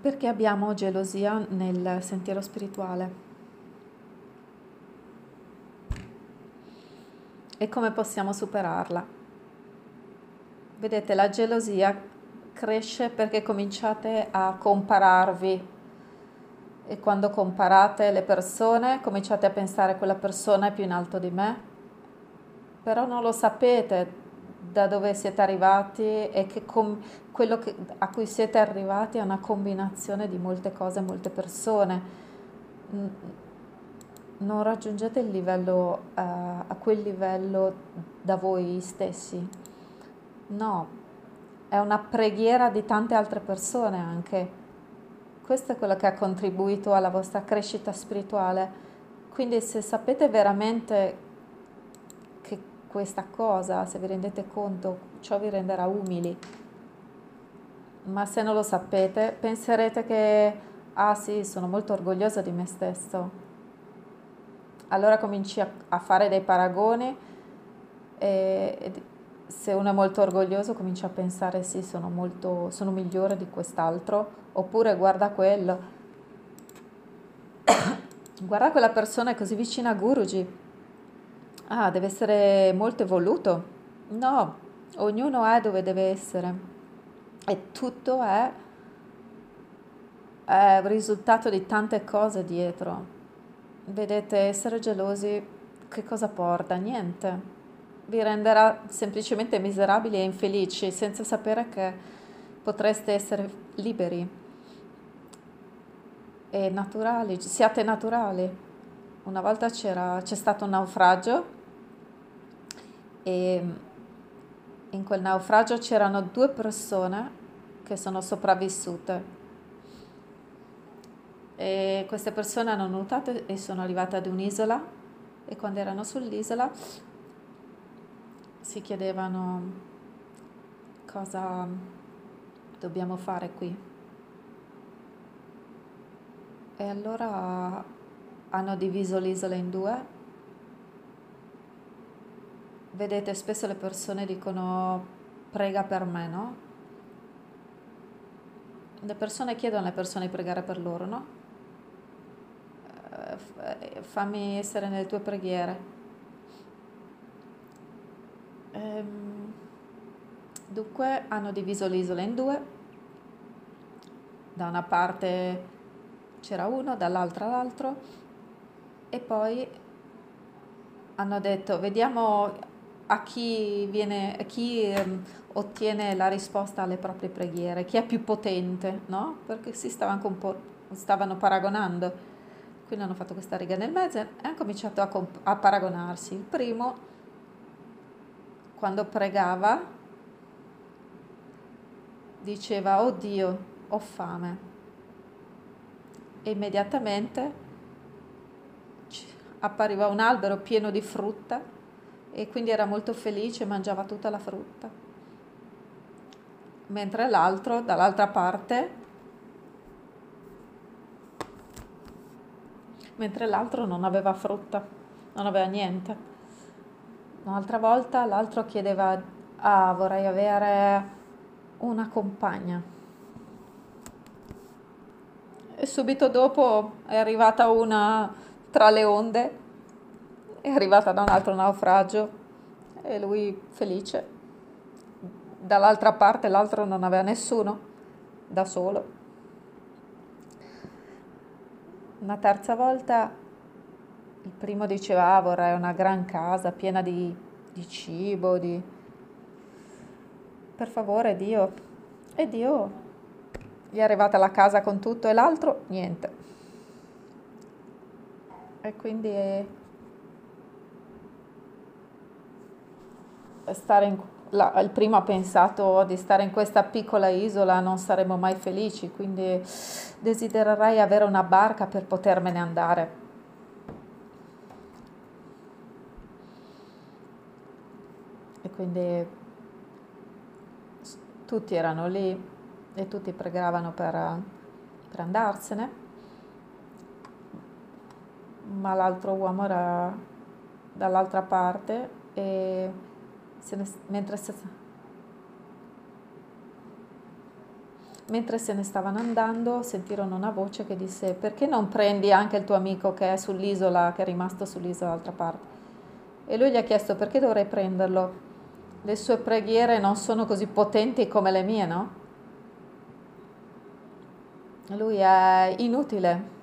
Perché abbiamo gelosia nel sentiero spirituale? e come possiamo superarla. Vedete, la gelosia cresce perché cominciate a compararvi e quando comparate le persone cominciate a pensare quella persona è più in alto di me, però non lo sapete da dove siete arrivati e che com- quello che, a cui siete arrivati è una combinazione di molte cose, molte persone non raggiungete il livello, uh, a quel livello da voi stessi. No, è una preghiera di tante altre persone anche. Questo è quello che ha contribuito alla vostra crescita spirituale. Quindi se sapete veramente questa cosa, se vi rendete conto, ciò vi renderà umili. Ma se non lo sapete, penserete che ah sì, sono molto orgoglioso di me stesso. Allora cominci a, a fare dei paragoni e, e, se uno è molto orgoglioso comincia a pensare sì, sono, molto, sono migliore di quest'altro, oppure guarda quello, guarda quella persona è così vicina a Guruji, ah, deve essere molto evoluto. No, ognuno è dove deve essere e tutto è è risultato di tante cose dietro. Vedete, essere gelosi che cosa porta? Niente. Vi renderà semplicemente miserabili e infelici senza sapere che potreste essere liberi e naturali, siate naturali. Una volta c'è stato un naufragio e in quel naufragio c'erano due persone che sono sopravvissute e queste persone hanno nuotato e sono arrivate ad un'isola e quando erano sull'isola si chiedevano cosa dobbiamo fare qui. E allora hanno diviso l'isola in due. Vedete, spesso le persone dicono prega per me, no? Le persone chiedono alle persone di pregare per loro, no? Eh, fammi essere nelle tue preghiere. Ehm, dunque hanno diviso l'isola in due, da una parte c'era uno, dall'altra l'altro, e poi hanno detto vediamo a chi, viene, a chi ehm, ottiene la risposta alle proprie preghiere, chi è più potente, no? Perché si stavano, po', stavano paragonando. Quindi hanno fatto questa riga nel mezzo e hanno cominciato a, comp- a paragonarsi. Il primo, quando pregava, diceva, oh Dio, ho fame. E immediatamente appariva un albero pieno di frutta e quindi era molto felice mangiava tutta la frutta. Mentre l'altro, dall'altra parte, mentre l'altro non aveva frutta, non aveva niente. Un'altra volta l'altro chiedeva, ah vorrei avere una compagna. E subito dopo è arrivata una tra le onde, è arrivata da un altro naufragio e lui felice. Dall'altra parte l'altro non aveva nessuno, da solo. Una terza volta il primo diceva ah, vorrei una gran casa piena di, di cibo, di... per favore Dio. E Dio gli è arrivata la casa con tutto e l'altro niente. E quindi stare in, la, il primo ha pensato di stare in questa piccola isola non saremo mai felici, quindi desidererei avere una barca per potermene andare. E quindi tutti erano lì e tutti pregavano per, per andarsene, ma l'altro uomo era dall'altra parte e se ne, mentre, se, mentre se ne stavano andando sentirono una voce che disse perché non prendi anche il tuo amico che è sull'isola, che è rimasto sull'isola dall'altra parte? E lui gli ha chiesto perché dovrei prenderlo? Le sue preghiere non sono così potenti come le mie, no? Lui è inutile.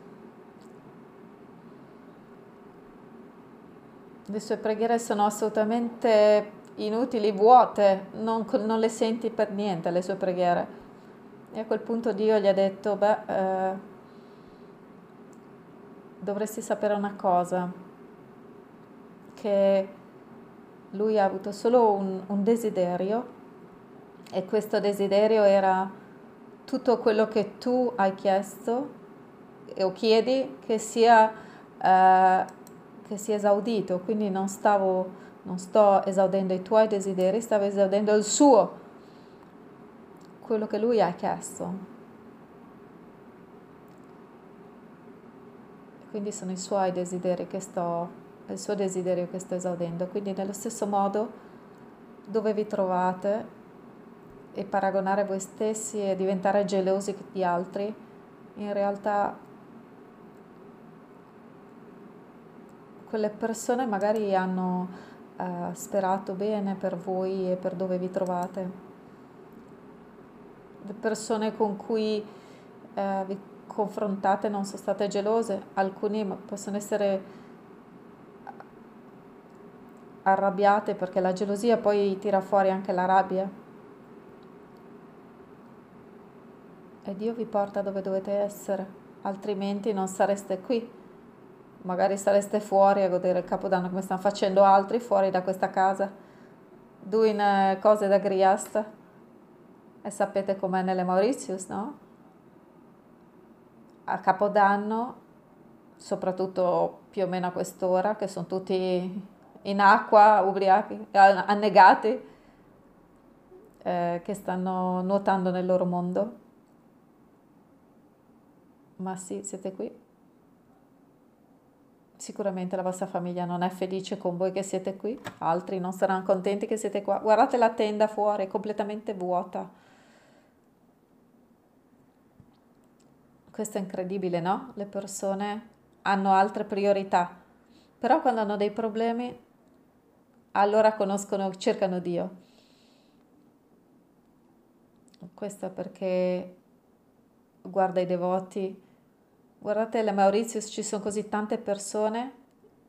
Le sue preghiere sono assolutamente inutili, vuote, non, non, le senti per niente le sue preghiere. E a quel punto Dio gli ha detto, beh, eh, dovresti sapere una cosa, che lui ha avuto solo un, un desiderio e questo desiderio era tutto quello che tu hai chiesto o chiedi che sia, eh, che sia esaudito, quindi non stavo non sto esaudendo i tuoi desideri, stavo esaudendo il suo, quello che lui ha chiesto. quindi sono i suoi desideri che sto, il suo desiderio che sto esaudendo. Quindi nello stesso modo dove vi trovate e paragonare voi stessi e diventare gelosi di altri, in realtà quelle persone magari hanno sperato bene per voi e per dove vi trovate. Le persone con cui uh, vi confrontate non sono state gelose, alcuni possono essere arrabbiate perché la gelosia poi tira fuori anche la rabbia. E Dio vi porta dove dovete essere, altrimenti non sareste qui magari sareste fuori a godere il Capodanno come stanno facendo altri fuori da questa casa, doing uh, cose da griast. E sapete com'è nelle Mauritius, no? A Capodanno, soprattutto più o meno a quest'ora, che sono tutti in acqua, ubriachi, annegati, eh, che stanno nuotando nel loro mondo. Ma sì, siete qui. Sicuramente la vostra famiglia non è felice con voi che siete qui, altri non saranno contenti che siete qua. Guardate la tenda fuori, completamente vuota. Questo è incredibile, no? Le persone hanno altre priorità, però quando hanno dei problemi, allora conoscono, cercano Dio. Questo è perché guarda i devoti Guardate le Mauritius, ci sono così tante persone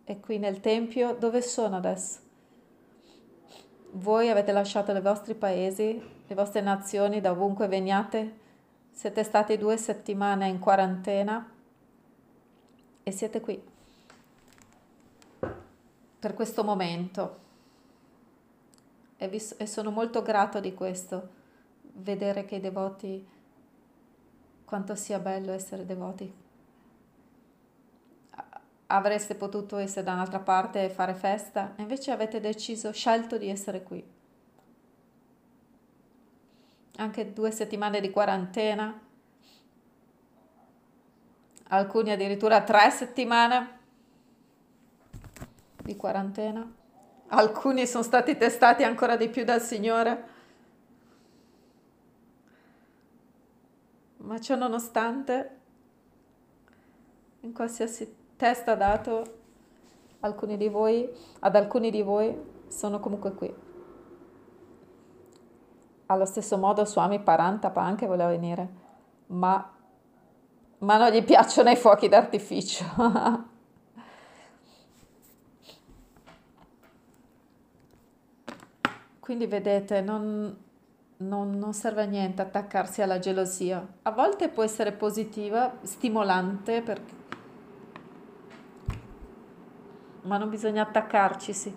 e qui nel Tempio dove sono adesso? Voi avete lasciato i vostri paesi, le vostre nazioni, da ovunque veniate, siete stati due settimane in quarantena e siete qui per questo momento. E, vi, e sono molto grato di questo, vedere che i devoti, quanto sia bello essere devoti avreste potuto essere da un'altra parte e fare festa, e invece avete deciso, scelto di essere qui. Anche due settimane di quarantena, alcuni addirittura tre settimane di quarantena, alcuni sono stati testati ancora di più dal Signore. Ma ciò nonostante, in qualsiasi testa dato alcuni di voi, ad alcuni di voi sono comunque qui. Allo stesso modo Swami Parantapa anche voleva venire, ma, ma non gli piacciono i fuochi d'artificio. Quindi vedete, non, non, non, serve a niente attaccarsi alla gelosia. A volte può essere positiva, stimolante, perché ma non bisogna attaccarci, sì.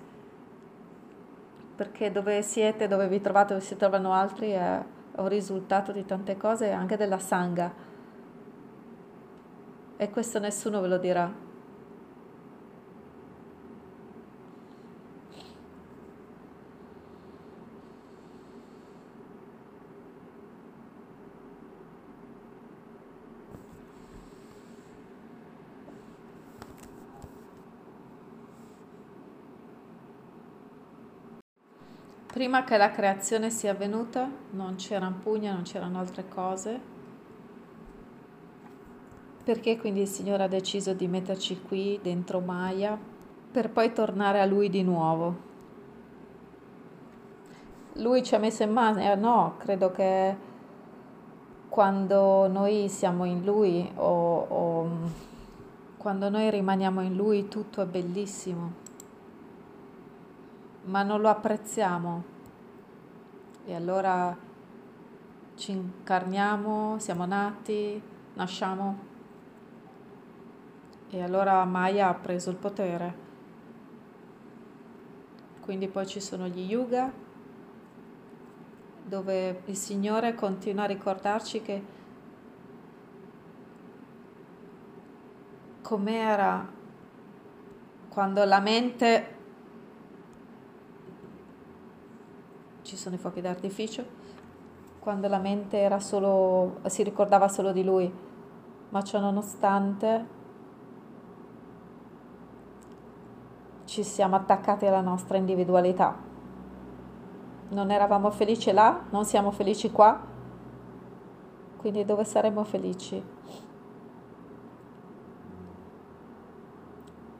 Perché dove siete, dove vi trovate, dove si trovano altri è un risultato di tante cose anche della sanga. E questo nessuno ve lo dirà. Prima che la creazione sia avvenuta non c'erano pugna, non c'erano altre cose. Perché quindi il Signore ha deciso di metterci qui dentro Maya per poi tornare a Lui di nuovo? Lui ci ha messo in mano? Eh, no, credo che quando noi siamo in Lui o, o quando noi rimaniamo in Lui tutto è bellissimo ma non lo apprezziamo. E allora ci incarniamo, siamo nati, nasciamo. E allora Maya ha preso il potere. Quindi poi ci sono gli yuga, dove il Signore continua a ricordarci che com'era quando la mente ci sono i fuochi d'artificio, quando la mente era solo, si ricordava solo di lui, ma ciò nonostante ci siamo attaccati alla nostra individualità. Non eravamo felici là, non siamo felici qua, quindi dove saremo felici?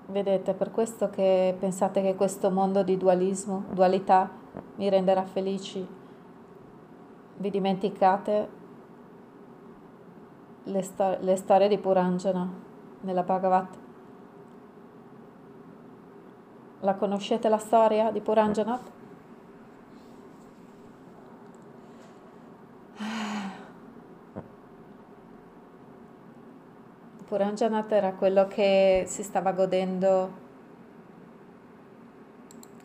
Vedete, per questo che pensate che questo mondo di dualismo, dualità, mi renderà felici, vi dimenticate le, stor- le storie di Puranjana nella Bhagavad. La conoscete la storia di Puranjana? Puranjanat era quello che si stava godendo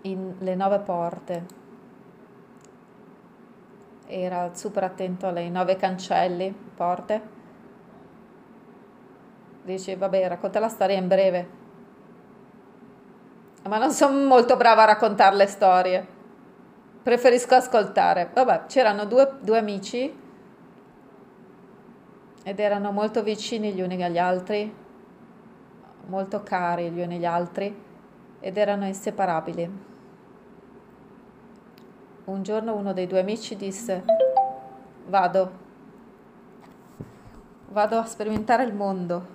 in le nove porte. Era super attento alle nove cancelli, porte. Dice, vabbè, racconta la storia in breve. Ma non sono molto brava a raccontare le storie. Preferisco ascoltare. Vabbè, c'erano due, due amici ed erano molto vicini gli uni agli altri, molto cari gli uni agli altri ed erano inseparabili. Un giorno uno dei due amici disse, vado, vado a sperimentare il mondo.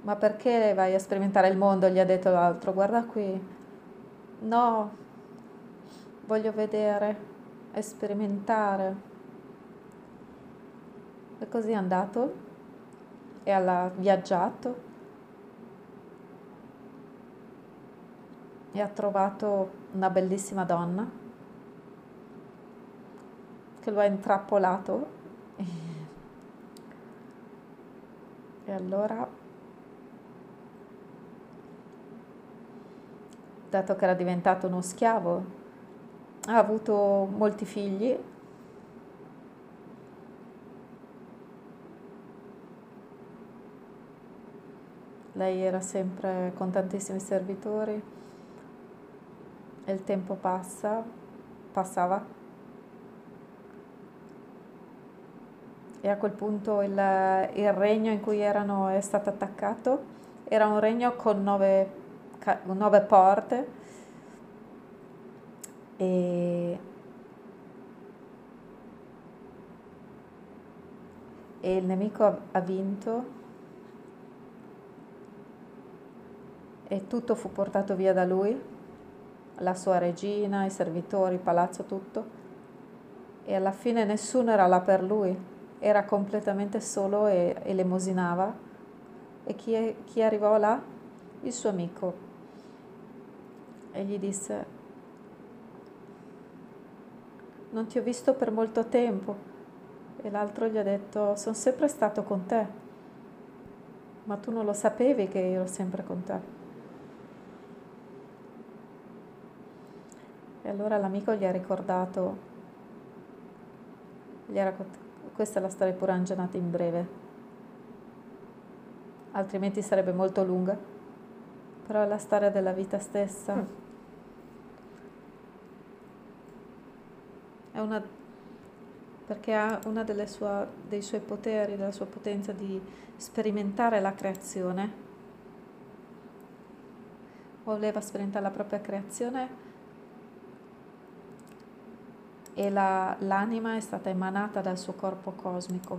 Ma perché vai a sperimentare il mondo? gli ha detto l'altro. Guarda qui. No, voglio vedere sperimentare. E così è andato e ha viaggiato e ha trovato una bellissima donna che lo ha intrappolato. E allora dato che era diventato uno schiavo ha avuto molti figli. Lei era sempre con tantissimi servitori e il tempo passa, passava. E a quel punto il, il regno in cui erano è stato attaccato. Era un regno con nove, nove porte. E, e il nemico ha vinto. E tutto fu portato via da lui, la sua regina, i servitori, il palazzo, tutto. E alla fine nessuno era là per lui, era completamente solo e elemosinava. E chi, chi arrivò là? Il suo amico. E gli disse, non ti ho visto per molto tempo. E l'altro gli ha detto, sono sempre stato con te, ma tu non lo sapevi che ero sempre con te. E allora l'amico gli ha ricordato, gli ha raccontato, questa è la storia di Puranjanata in breve, altrimenti sarebbe molto lunga, però è la storia della vita stessa. Mm. È una, perché ha uno dei suoi poteri, della sua potenza di sperimentare la creazione. Voleva sperimentare la propria creazione e la, l'anima è stata emanata dal suo corpo cosmico.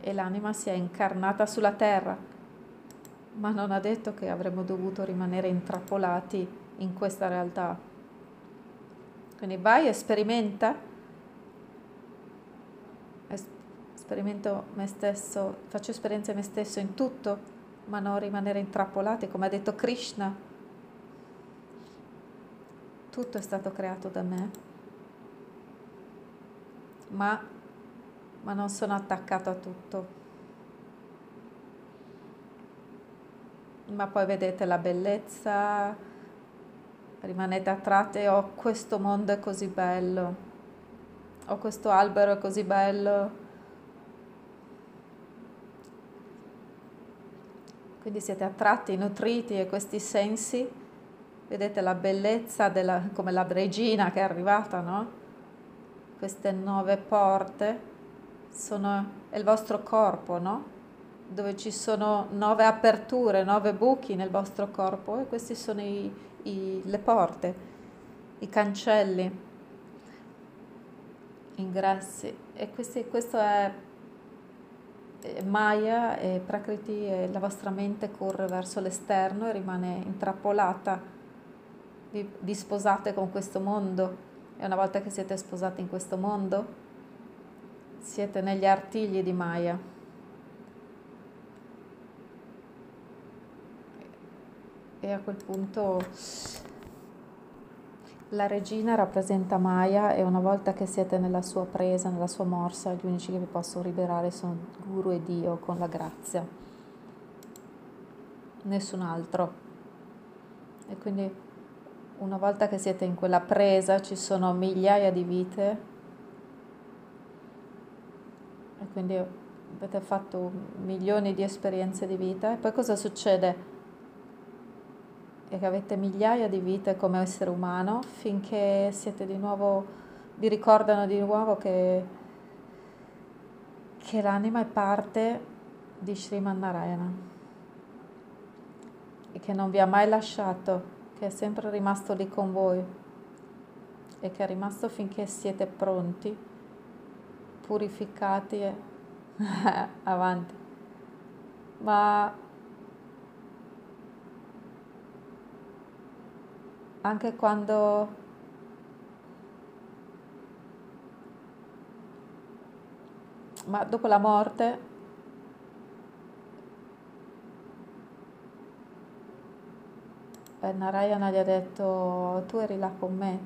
E l'anima si è incarnata sulla terra, ma non ha detto che avremmo dovuto rimanere intrappolati in questa realtà. Quindi vai sperimenta, sperimento me stesso, faccio esperienza me stesso in tutto, ma non rimanere intrappolati, come ha detto Krishna tutto è stato creato da me, ma, ma non sono attaccato a tutto. Ma poi vedete la bellezza, rimanete attratti, oh questo mondo è così bello, oh questo albero è così bello. Quindi siete attratti, nutriti e questi sensi Vedete la bellezza della, come la regina che è arrivata, no? Queste nove porte sono è il vostro corpo, no? dove ci sono nove aperture, nove buchi nel vostro corpo e queste sono i, i, le porte, i cancelli, ingressi. E questi, questo è Maya e Prakriti e la vostra mente corre verso l'esterno e rimane intrappolata, vi, vi sposate con questo mondo e una volta che siete sposati in questo mondo siete negli artigli di Maya. E a quel punto la regina rappresenta Maya e una volta che siete nella sua presa, nella sua morsa, gli unici che vi possono liberare sono Guru e Dio con la grazia. Nessun altro. E quindi una volta che siete in quella presa ci sono migliaia di vite. E quindi avete fatto milioni di esperienze di vita. E poi cosa succede? e che avete migliaia di vite come essere umano finché siete di nuovo, vi ricordano di nuovo che, che l'anima è parte di Sriman Narayana e che non vi ha mai lasciato, che è sempre rimasto lì con voi e che è rimasto finché siete pronti, purificati e avanti. Ma anche quando ma dopo la morte eh, Narayana gli ha detto tu eri là con me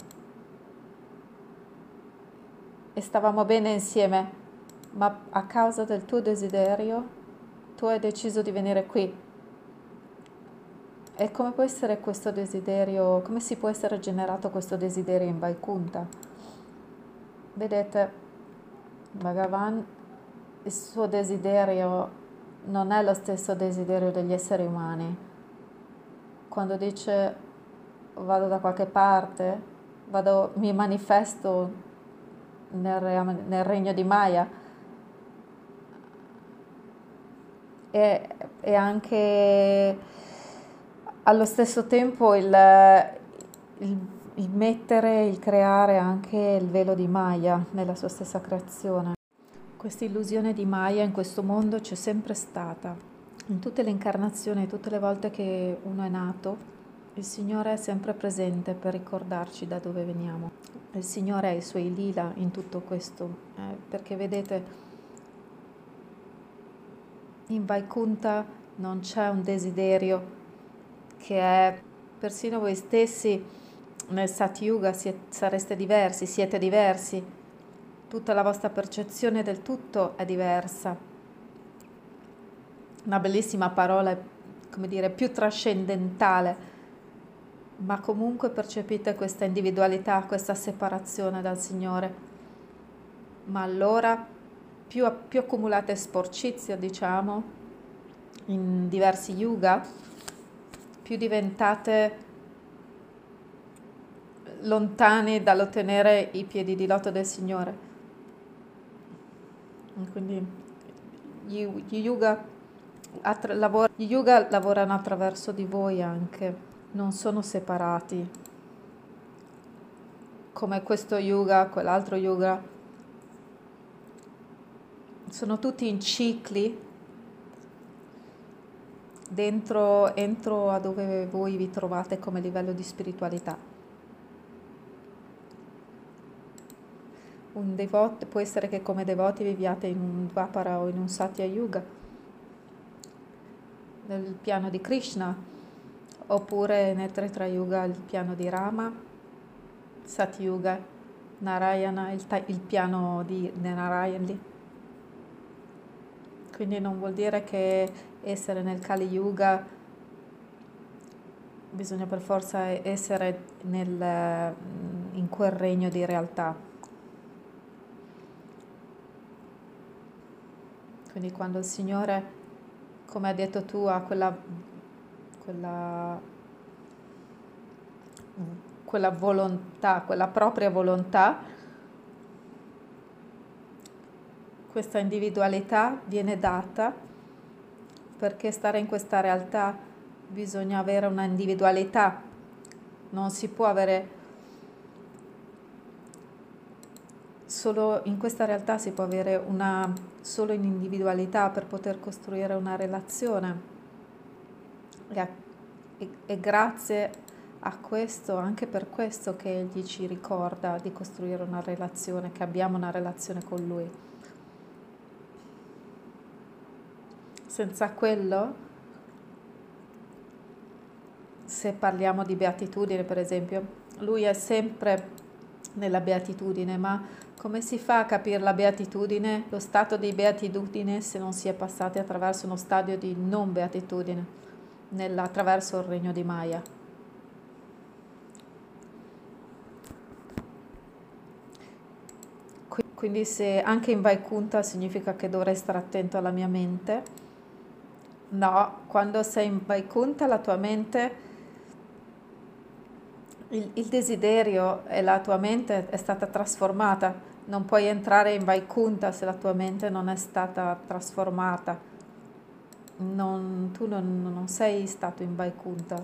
e stavamo bene insieme ma a causa del tuo desiderio tu hai deciso di venire qui e come può essere questo desiderio, come si può essere generato questo desiderio in Vaikunta? Vedete, Bhagavan, il suo desiderio non è lo stesso desiderio degli esseri umani. Quando dice vado da qualche parte, vado, mi manifesto nel, nel regno di Maya, e, e anche allo stesso tempo il, il, il mettere, il creare anche il velo di Maya nella sua stessa creazione. Questa illusione di Maya in questo mondo c'è sempre stata. In tutte le incarnazioni, tutte le volte che uno è nato, il Signore è sempre presente per ricordarci da dove veniamo. Il Signore ha i suoi lila in tutto questo, eh, perché vedete, in Vaikunta non c'è un desiderio che è persino voi stessi nel Satyuga sareste diversi, siete diversi, tutta la vostra percezione del tutto è diversa. Una bellissima parola, come dire, più trascendentale, ma comunque percepite questa individualità, questa separazione dal Signore. Ma allora più, più accumulate sporcizia, diciamo, in diversi yuga, più diventate lontani dall'ottenere i piedi di loto del Signore. Quindi gli, gli, yoga, attra, lavor, gli yoga lavorano attraverso di voi anche, non sono separati. Come questo yoga, quell'altro yoga. Sono tutti in cicli dentro, entro a dove voi vi trovate come livello di spiritualità. Un devoto, può essere che come devoti viviate in un Dvapara o in un Satya Yuga, nel piano di Krishna, oppure nel Tritra Yuga il piano di Rama, Satyuga, Narayana, il, il piano di Narayana. Quindi non vuol dire che essere nel Kali Yuga bisogna per forza essere nel, mm, in quel regno di realtà. Quindi quando il Signore, come hai detto tu, ha quella, quella, quella volontà, quella propria volontà, questa individualità viene data perché stare in questa realtà bisogna avere una individualità, non si può avere solo in questa realtà si può avere una solo individualità per poter costruire una relazione e, e, e grazie a questo, anche per questo che egli ci ricorda di costruire una relazione, che abbiamo una relazione con lui. Senza quello, se parliamo di beatitudine per esempio, lui è sempre nella beatitudine, ma come si fa a capire la beatitudine, lo stato di beatitudine se non si è passati attraverso uno stadio di non beatitudine, attraverso il regno di Maya? Quindi se anche in Vaikunta significa che dovrei stare attento alla mia mente, no, quando sei in Vaikunta la tua mente, il, il desiderio e la tua mente è stata trasformata, non puoi entrare in Vaikunta se la tua mente non è stata trasformata, non, tu non, non sei stato in Vaikunta,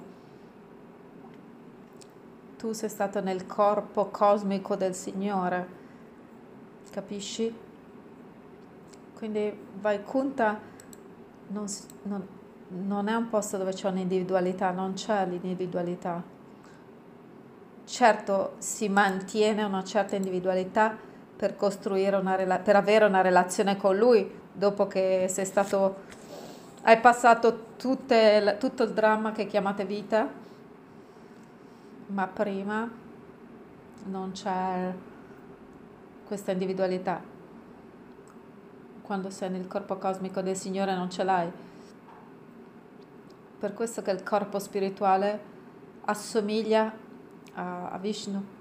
tu sei stato nel corpo cosmico del Signore capisci? Quindi Vaikunta non, non, non è un posto dove c'è un'individualità, non c'è l'individualità. Certo si mantiene una certa individualità per una per avere una relazione con lui dopo che sei stato hai passato tutte, tutto il dramma che chiamate vita, ma prima non c'è questa individualità. Quando sei nel corpo cosmico del Signore non ce l'hai. Per questo che il corpo spirituale assomiglia a, a Vishnu.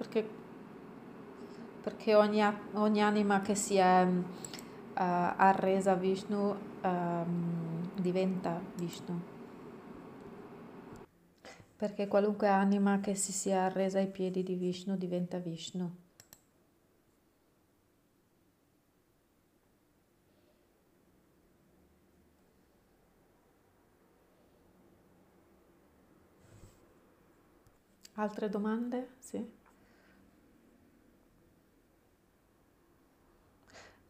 Perché, perché ogni, ogni, anima che si è uh, arresa a Vishnu um, diventa Vishnu perché qualunque anima che si sia arresa ai piedi di Vishnu diventa Vishnu. Altre domande? Sì.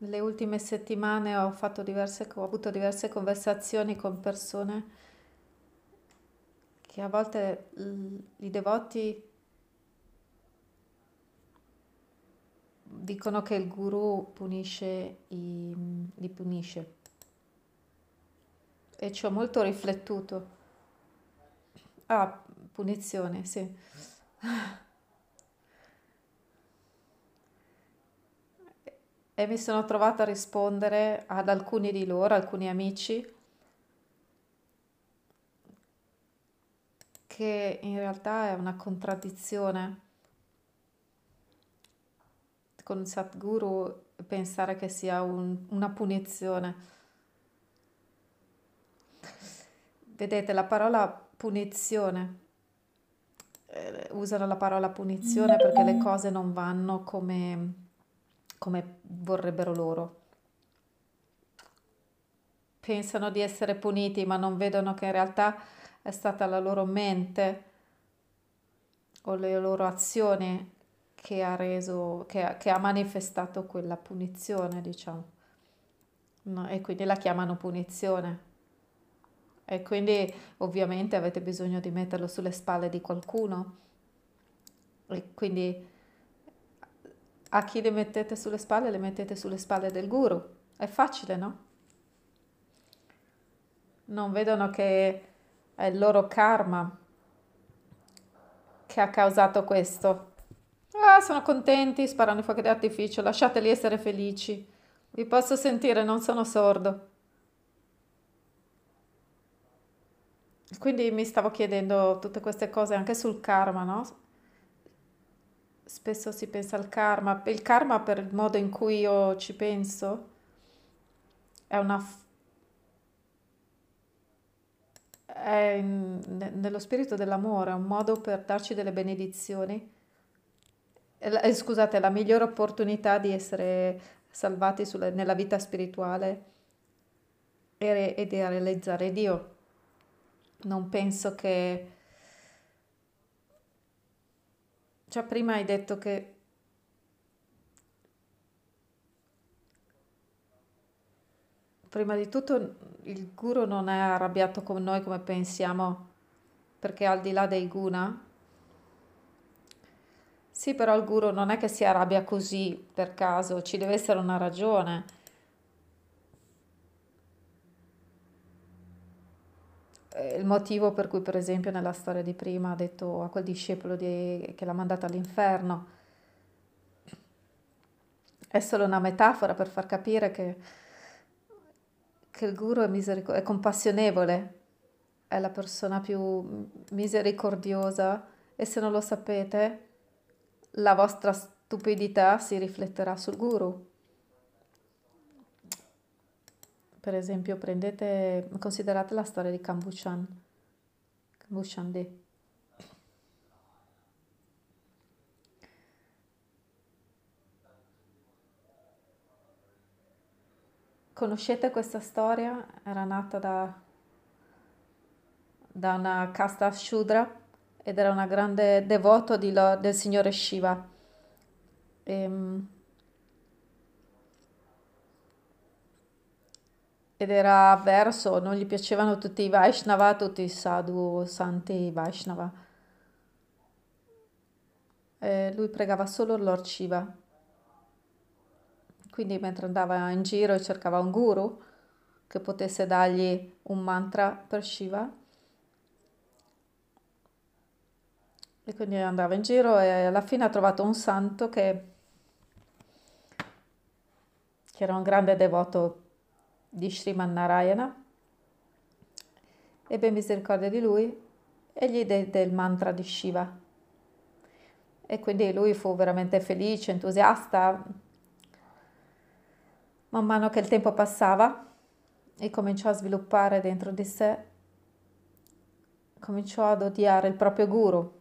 Nelle ultime settimane ho, diverse, ho avuto diverse conversazioni con persone che a volte i devoti dicono che il guru punisce i, li punisce e ci ho molto riflettuto. Ah, punizione, sì. E mi sono trovata a rispondere ad alcuni di loro, alcuni amici, che in realtà è una contraddizione con Sadhguru pensare che sia un, una punizione. Vedete, la parola punizione, eh, usano la parola punizione perché le cose non vanno come, come vorrebbero loro. Pensano di essere puniti, ma non vedono che in realtà è stata la loro mente o le loro azioni che ha reso, che ha, che ha manifestato quella punizione, diciamo. No, e quindi la chiamano punizione. E quindi ovviamente avete bisogno di metterlo sulle spalle di qualcuno. E quindi a chi le mettete sulle spalle? Le mettete sulle spalle del guru. È facile, no? Non vedono che è il loro karma che ha causato questo. Ah, sono contenti, sparano i fuochi d'artificio, lasciateli essere felici. Vi posso sentire, non sono sordo. Quindi mi stavo chiedendo tutte queste cose anche sul karma, no? Spesso si pensa al karma. Il karma, per il modo in cui io ci penso, è una è in, nello spirito dell'amore, è un modo per darci delle benedizioni. Eh, scusate, la migliore opportunità di essere salvati sulla, nella vita spirituale e, e di realizzare Dio. Non penso che... Cioè, prima hai detto che prima di tutto il guru non è arrabbiato con noi come pensiamo, perché al di là dei guna, sì, però il guru non è che si arrabbia così per caso, ci deve essere una ragione. Il motivo per cui, per esempio, nella storia di prima ha detto a quel discepolo di, che l'ha mandato all'inferno è solo una metafora per far capire che che il guru è, miseric- è compassionevole, è la persona più misericordiosa e se non lo sapete, la vostra stupidità si rifletterà sul guru. Per esempio, prendete, considerate la storia di Kambuchan, Kambuchan De. Conoscete questa storia? Era nata da, da una casta Shudra ed era una grande devoto lo, del signore Shiva. E, ed era avverso, non gli piacevano tutti i Vaishnava, tutti i sadhu, santi Vaishnava. E lui pregava solo Lord Shiva quindi mentre andava in giro e cercava un guru che potesse dargli un mantra per Shiva. E quindi andava in giro e alla fine ha trovato un santo che, che era un grande devoto di Sriman Narayana. Ebbe misericordia di lui e gli diede il mantra di Shiva. E quindi lui fu veramente felice, entusiasta, Man mano che il tempo passava e cominciò a sviluppare dentro di sé, cominciò ad odiare il proprio guru,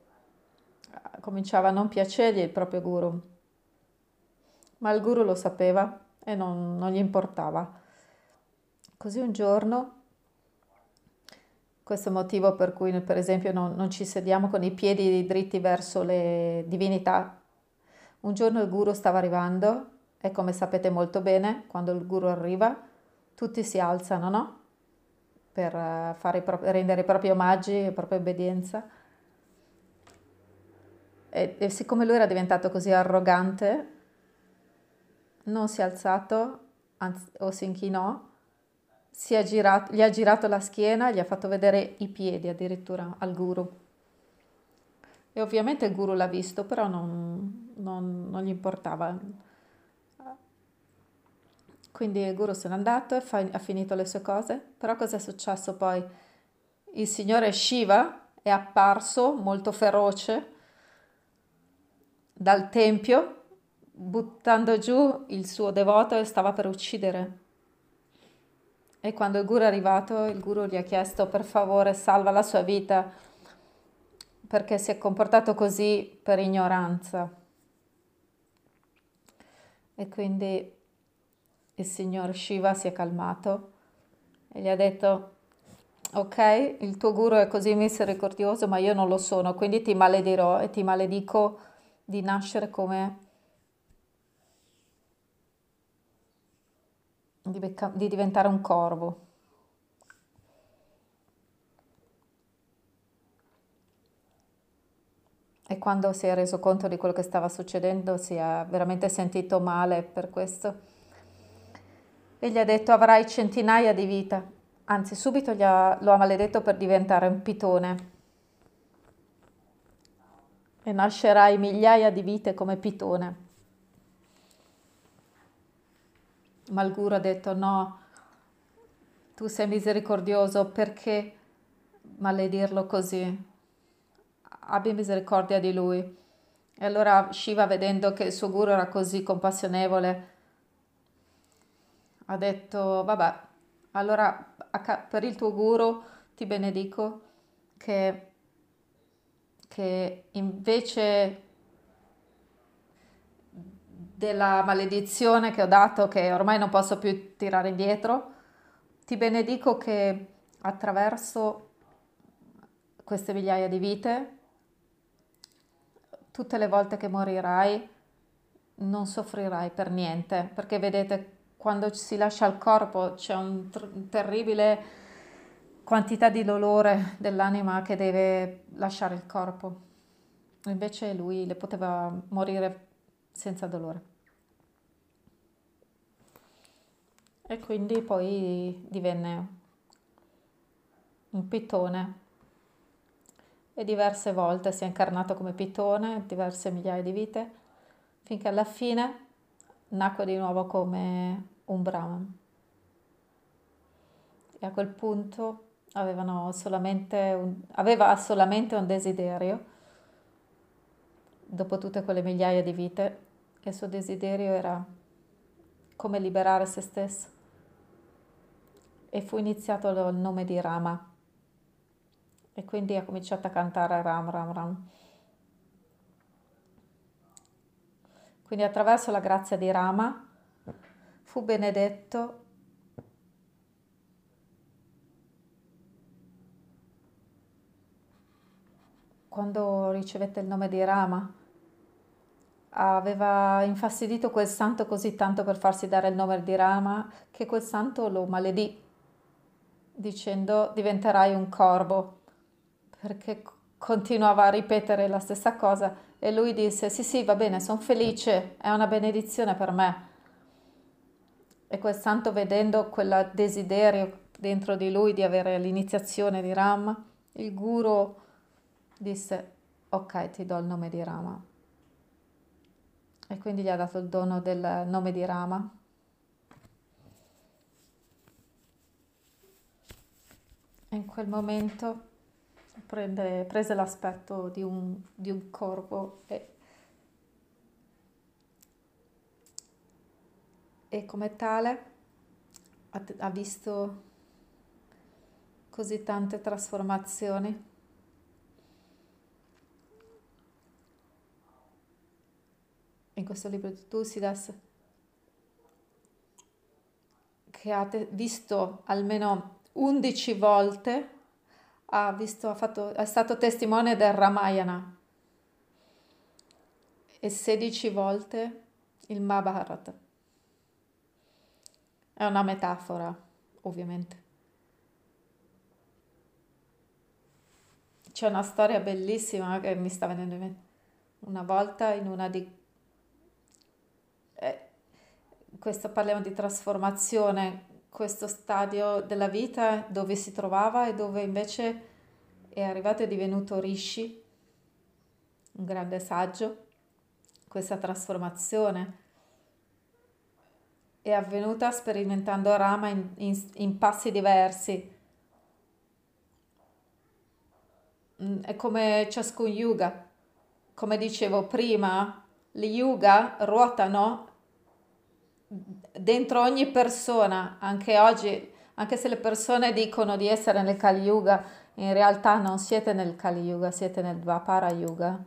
cominciava a non piacergli il proprio guru, ma il guru lo sapeva e non, non gli importava. Così un giorno, questo è il motivo per cui per esempio non, non ci sediamo con i piedi dritti verso le divinità, un giorno il guru stava arrivando e come sapete molto bene, quando il guru arriva, tutti si alzano, no? Per eh, i rendere i propri omaggi e la propria obbedienza. E, e siccome lui era diventato così arrogante, non si è alzato anzi, o si inchinò, si girato, gli ha girato la schiena, gli ha fatto vedere i piedi addirittura al guru. E ovviamente il guru l'ha visto, però non, non, non gli importava quindi il guru se n'è andato e fa, ha finito le sue cose. Però cosa è successo poi? Il signore Shiva è apparso molto feroce dal tempio, buttando giù il suo devoto e stava per uccidere. E quando il guru è arrivato, il guru gli ha chiesto per favore salva la sua vita perché si è comportato così per ignoranza. E quindi il signor Shiva si è calmato e gli ha detto ok, il tuo guru è così misericordioso, ma io non lo sono, quindi ti maledirò e ti maledico di nascere come di, becca- di diventare un corvo. E quando si è reso conto di quello che stava succedendo, si è veramente sentito male per questo e gli ha detto avrai centinaia di vita, anzi subito ha, lo ha maledetto per diventare un pitone e nascerai migliaia di vite come pitone. Ma il guru ha detto no, tu sei misericordioso, perché maledirlo così? Abbi misericordia di lui. E allora Shiva, vedendo che il suo guru era così compassionevole, ha detto, vabbè, allora per il tuo guru ti benedico che, che invece della maledizione che ho dato, che ormai non posso più tirare indietro. Ti benedico che attraverso queste migliaia di vite, tutte le volte che morirai, non soffrirai per niente, perché vedete, quando si lascia il corpo c'è un ter- terribile quantità di dolore dell'anima che deve lasciare il corpo. Invece lui le poteva morire senza dolore. E quindi poi divenne un pitone e diverse volte si è incarnato come pitone, diverse migliaia di vite, finché alla fine nacque di nuovo come un Brahman. E a quel punto solamente un, aveva solamente un desiderio, dopo tutte quelle migliaia di vite, e il suo desiderio era come liberare se stesso. E fu iniziato il nome di Rama. E quindi ha cominciato a cantare Ram, Ram, Ram. Quindi attraverso la grazia di Rama fu benedetto quando ricevette il nome di Rama. Aveva infastidito quel santo così tanto per farsi dare il nome di Rama che quel santo lo maledì dicendo diventerai un corvo perché continuava a ripetere la stessa cosa e lui disse, sì, sì, va bene, sono felice, è una benedizione per me. E quel santo vedendo quel desiderio dentro di lui di avere l'iniziazione di Rama, il guru disse, ok, ti do il nome di Rama. E quindi gli ha dato il dono del nome di Rama. In quel momento prende, prese l'aspetto di un, di un corvo e, e come tale ha, ha visto così tante trasformazioni. In questo libro di Tusidas che ha visto almeno 11 volte ha, visto, ha fatto, è stato testimone del Ramayana e 16 volte il Mahabharata. È una metafora, ovviamente. C'è una storia bellissima che mi sta venendo in mente. Una volta in una di... Eh, questo parliamo di trasformazione questo stadio della vita dove si trovava e dove invece è arrivato e divenuto Rishi, un grande saggio. Questa trasformazione è avvenuta sperimentando Rama in, in, in passi diversi. Mm, è come ciascun yuga. Come dicevo prima, gli yuga ruotano dentro ogni persona, anche oggi, anche se le persone dicono di essere nel Kali Yuga, in realtà non siete nel Kali Yuga, siete nel Dvapara Yuga.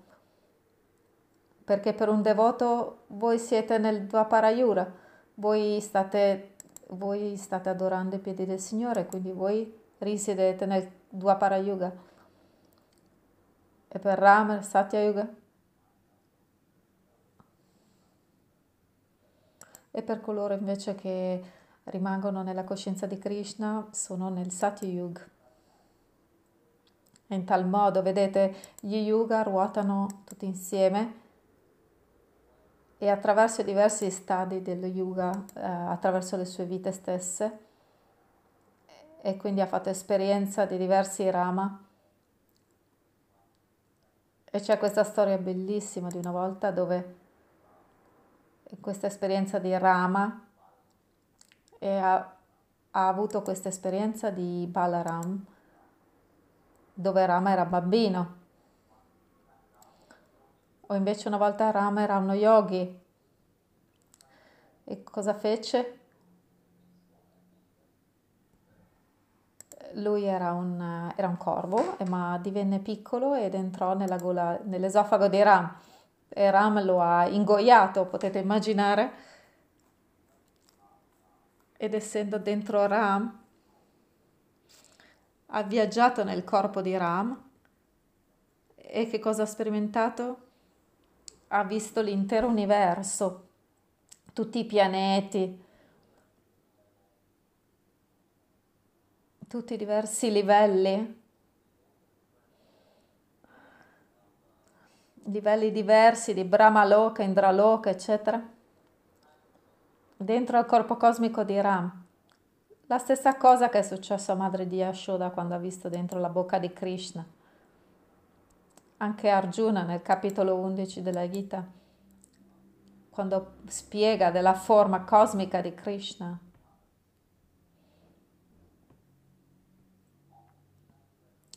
Perché per un devoto voi siete nel Dvapara Yuga, voi state, voi state adorando i piedi del Signore, quindi voi risiedete nel Dvapara Yuga. E per Ram, Satya Yuga, e per coloro invece che rimangono nella coscienza di Krishna sono nel Sati Yuga. In tal modo, vedete, gli yuga ruotano tutti insieme e attraverso i diversi stadi dello yuga, eh, attraverso le sue vite stesse, e quindi ha fatto esperienza di diversi rama. E c'è questa storia bellissima di una volta dove questa esperienza di Rama e ha, ha avuto questa esperienza di Balaram dove Rama era bambino. O invece una volta Rama era uno yogi. E cosa fece? Lui era un, era un corvo ma divenne piccolo ed entrò gola, nell'esofago di Ram e Ram lo ha ingoiato, potete immaginare. Ed essendo dentro Ram, ha viaggiato nel corpo di Ram e che cosa ha sperimentato? Ha visto l'intero universo, tutti i pianeti, tutti i diversi livelli livelli diversi di Brahmaloka, Indraloka, eccetera, dentro al corpo cosmico di Ram. La stessa cosa che è successo a madre di Yashoda quando ha visto dentro la bocca di Krishna. Anche Arjuna nel capitolo 11 della Gita, quando spiega della forma cosmica di Krishna.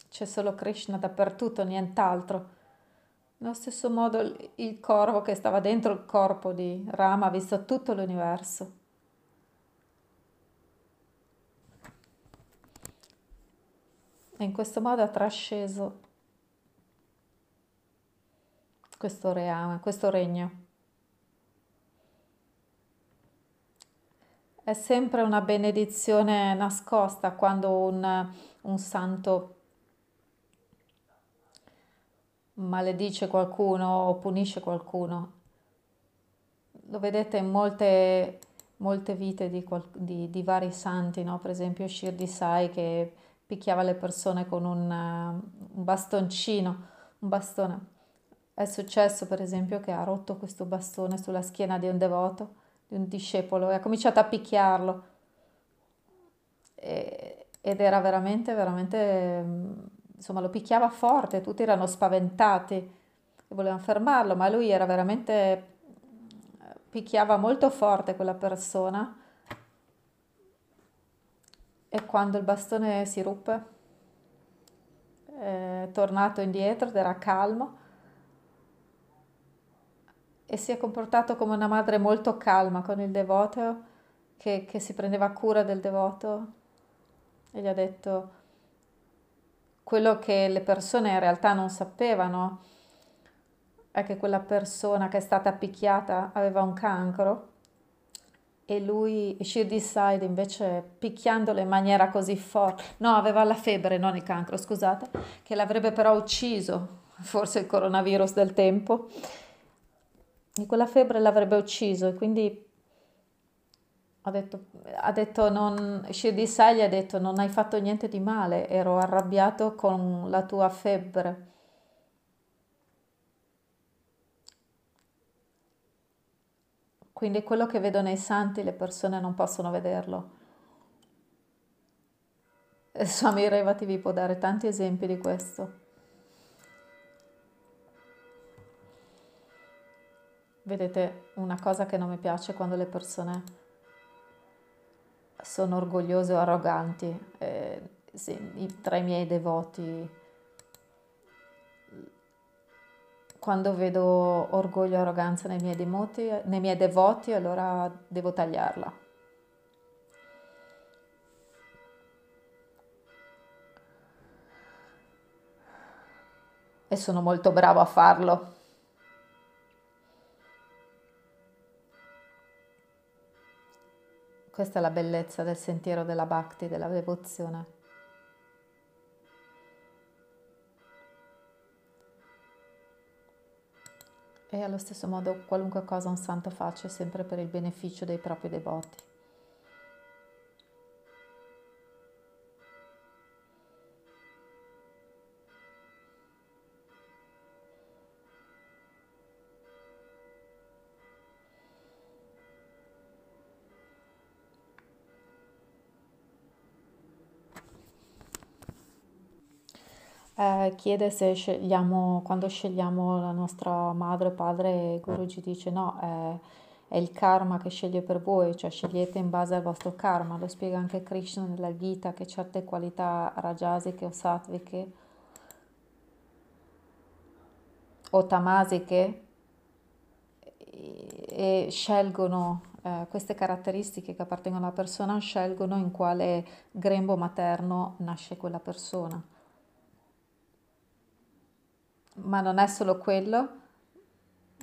C'è solo Krishna dappertutto, nient'altro. Nello stesso modo il corvo che stava dentro il corpo di Rama ha visto tutto l'universo. E in questo modo ha trasceso questo, reame, questo regno. È sempre una benedizione nascosta quando un, un santo maledice qualcuno o punisce qualcuno. Lo vedete in molte, molte vite di, di, di vari santi, no? per esempio Shirdi Sai che picchiava le persone con un, un bastoncino, un bastone. È successo per esempio che ha rotto questo bastone sulla schiena di un devoto, di un discepolo, e ha cominciato a picchiarlo. E, ed era veramente, veramente insomma lo picchiava forte, tutti erano spaventati e volevano fermarlo, ma lui era veramente picchiava molto forte quella persona. E quando il bastone si ruppe è tornato indietro ed era calmo e si è comportato come una madre molto calma con il devoto che, che si prendeva cura del devoto e gli ha detto quello che le persone in realtà non sapevano è che quella persona che è stata picchiata aveva un cancro e lui, Shirdi Side, invece picchiandolo in maniera così forte, no, aveva la febbre, non il cancro, scusate, che l'avrebbe però ucciso, forse il coronavirus del tempo, e quella febbre l'avrebbe ucciso e quindi ha detto, ha detto non, Shirdi ha detto non hai fatto niente di male, ero arrabbiato con la tua febbre. Quindi quello che vedono i santi le persone non possono vederlo. E Swami Revati vi può dare tanti esempi di questo. Vedete, una cosa che non mi piace quando le persone sono orgogliosi o arroganti. Eh, sì, tra i miei devoti, quando vedo orgoglio e arroganza nei miei, demoti, nei miei devoti, allora devo tagliarla. E sono molto bravo a farlo. Questa è la bellezza del sentiero della bhakti, della devozione. E allo stesso modo qualunque cosa un santo faccia è sempre per il beneficio dei propri devoti. Chiede se scegliamo, quando scegliamo la nostra madre o padre, Guruji dice no, è, è il karma che sceglie per voi, cioè scegliete in base al vostro karma. Lo spiega anche Krishna nella Gita che certe qualità rajasiche o sattvike o tamasiche e scelgono eh, queste caratteristiche che appartengono alla persona, scelgono in quale grembo materno nasce quella persona ma non è solo quello,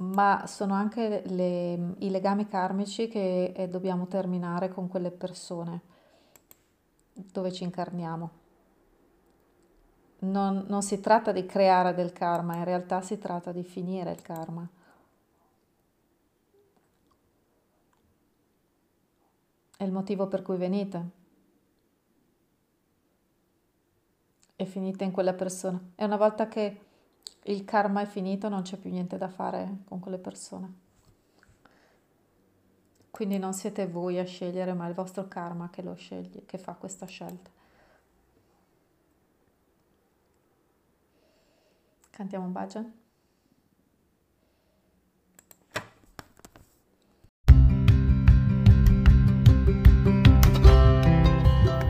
ma sono anche le, i legami karmici che eh, dobbiamo terminare con quelle persone dove ci incarniamo. Non, non si tratta di creare del karma, in realtà si tratta di finire il karma. È il motivo per cui venite. E finite in quella persona. E una volta che il karma è finito non c'è più niente da fare con quelle persone. Quindi non siete voi a scegliere, ma è il vostro karma che lo sceglie, che fa questa scelta. Cantiamo un bhajan?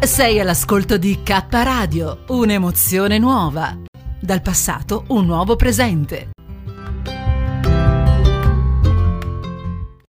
Sei all'ascolto di K Radio, un'emozione nuova. Dal passato un nuovo presente.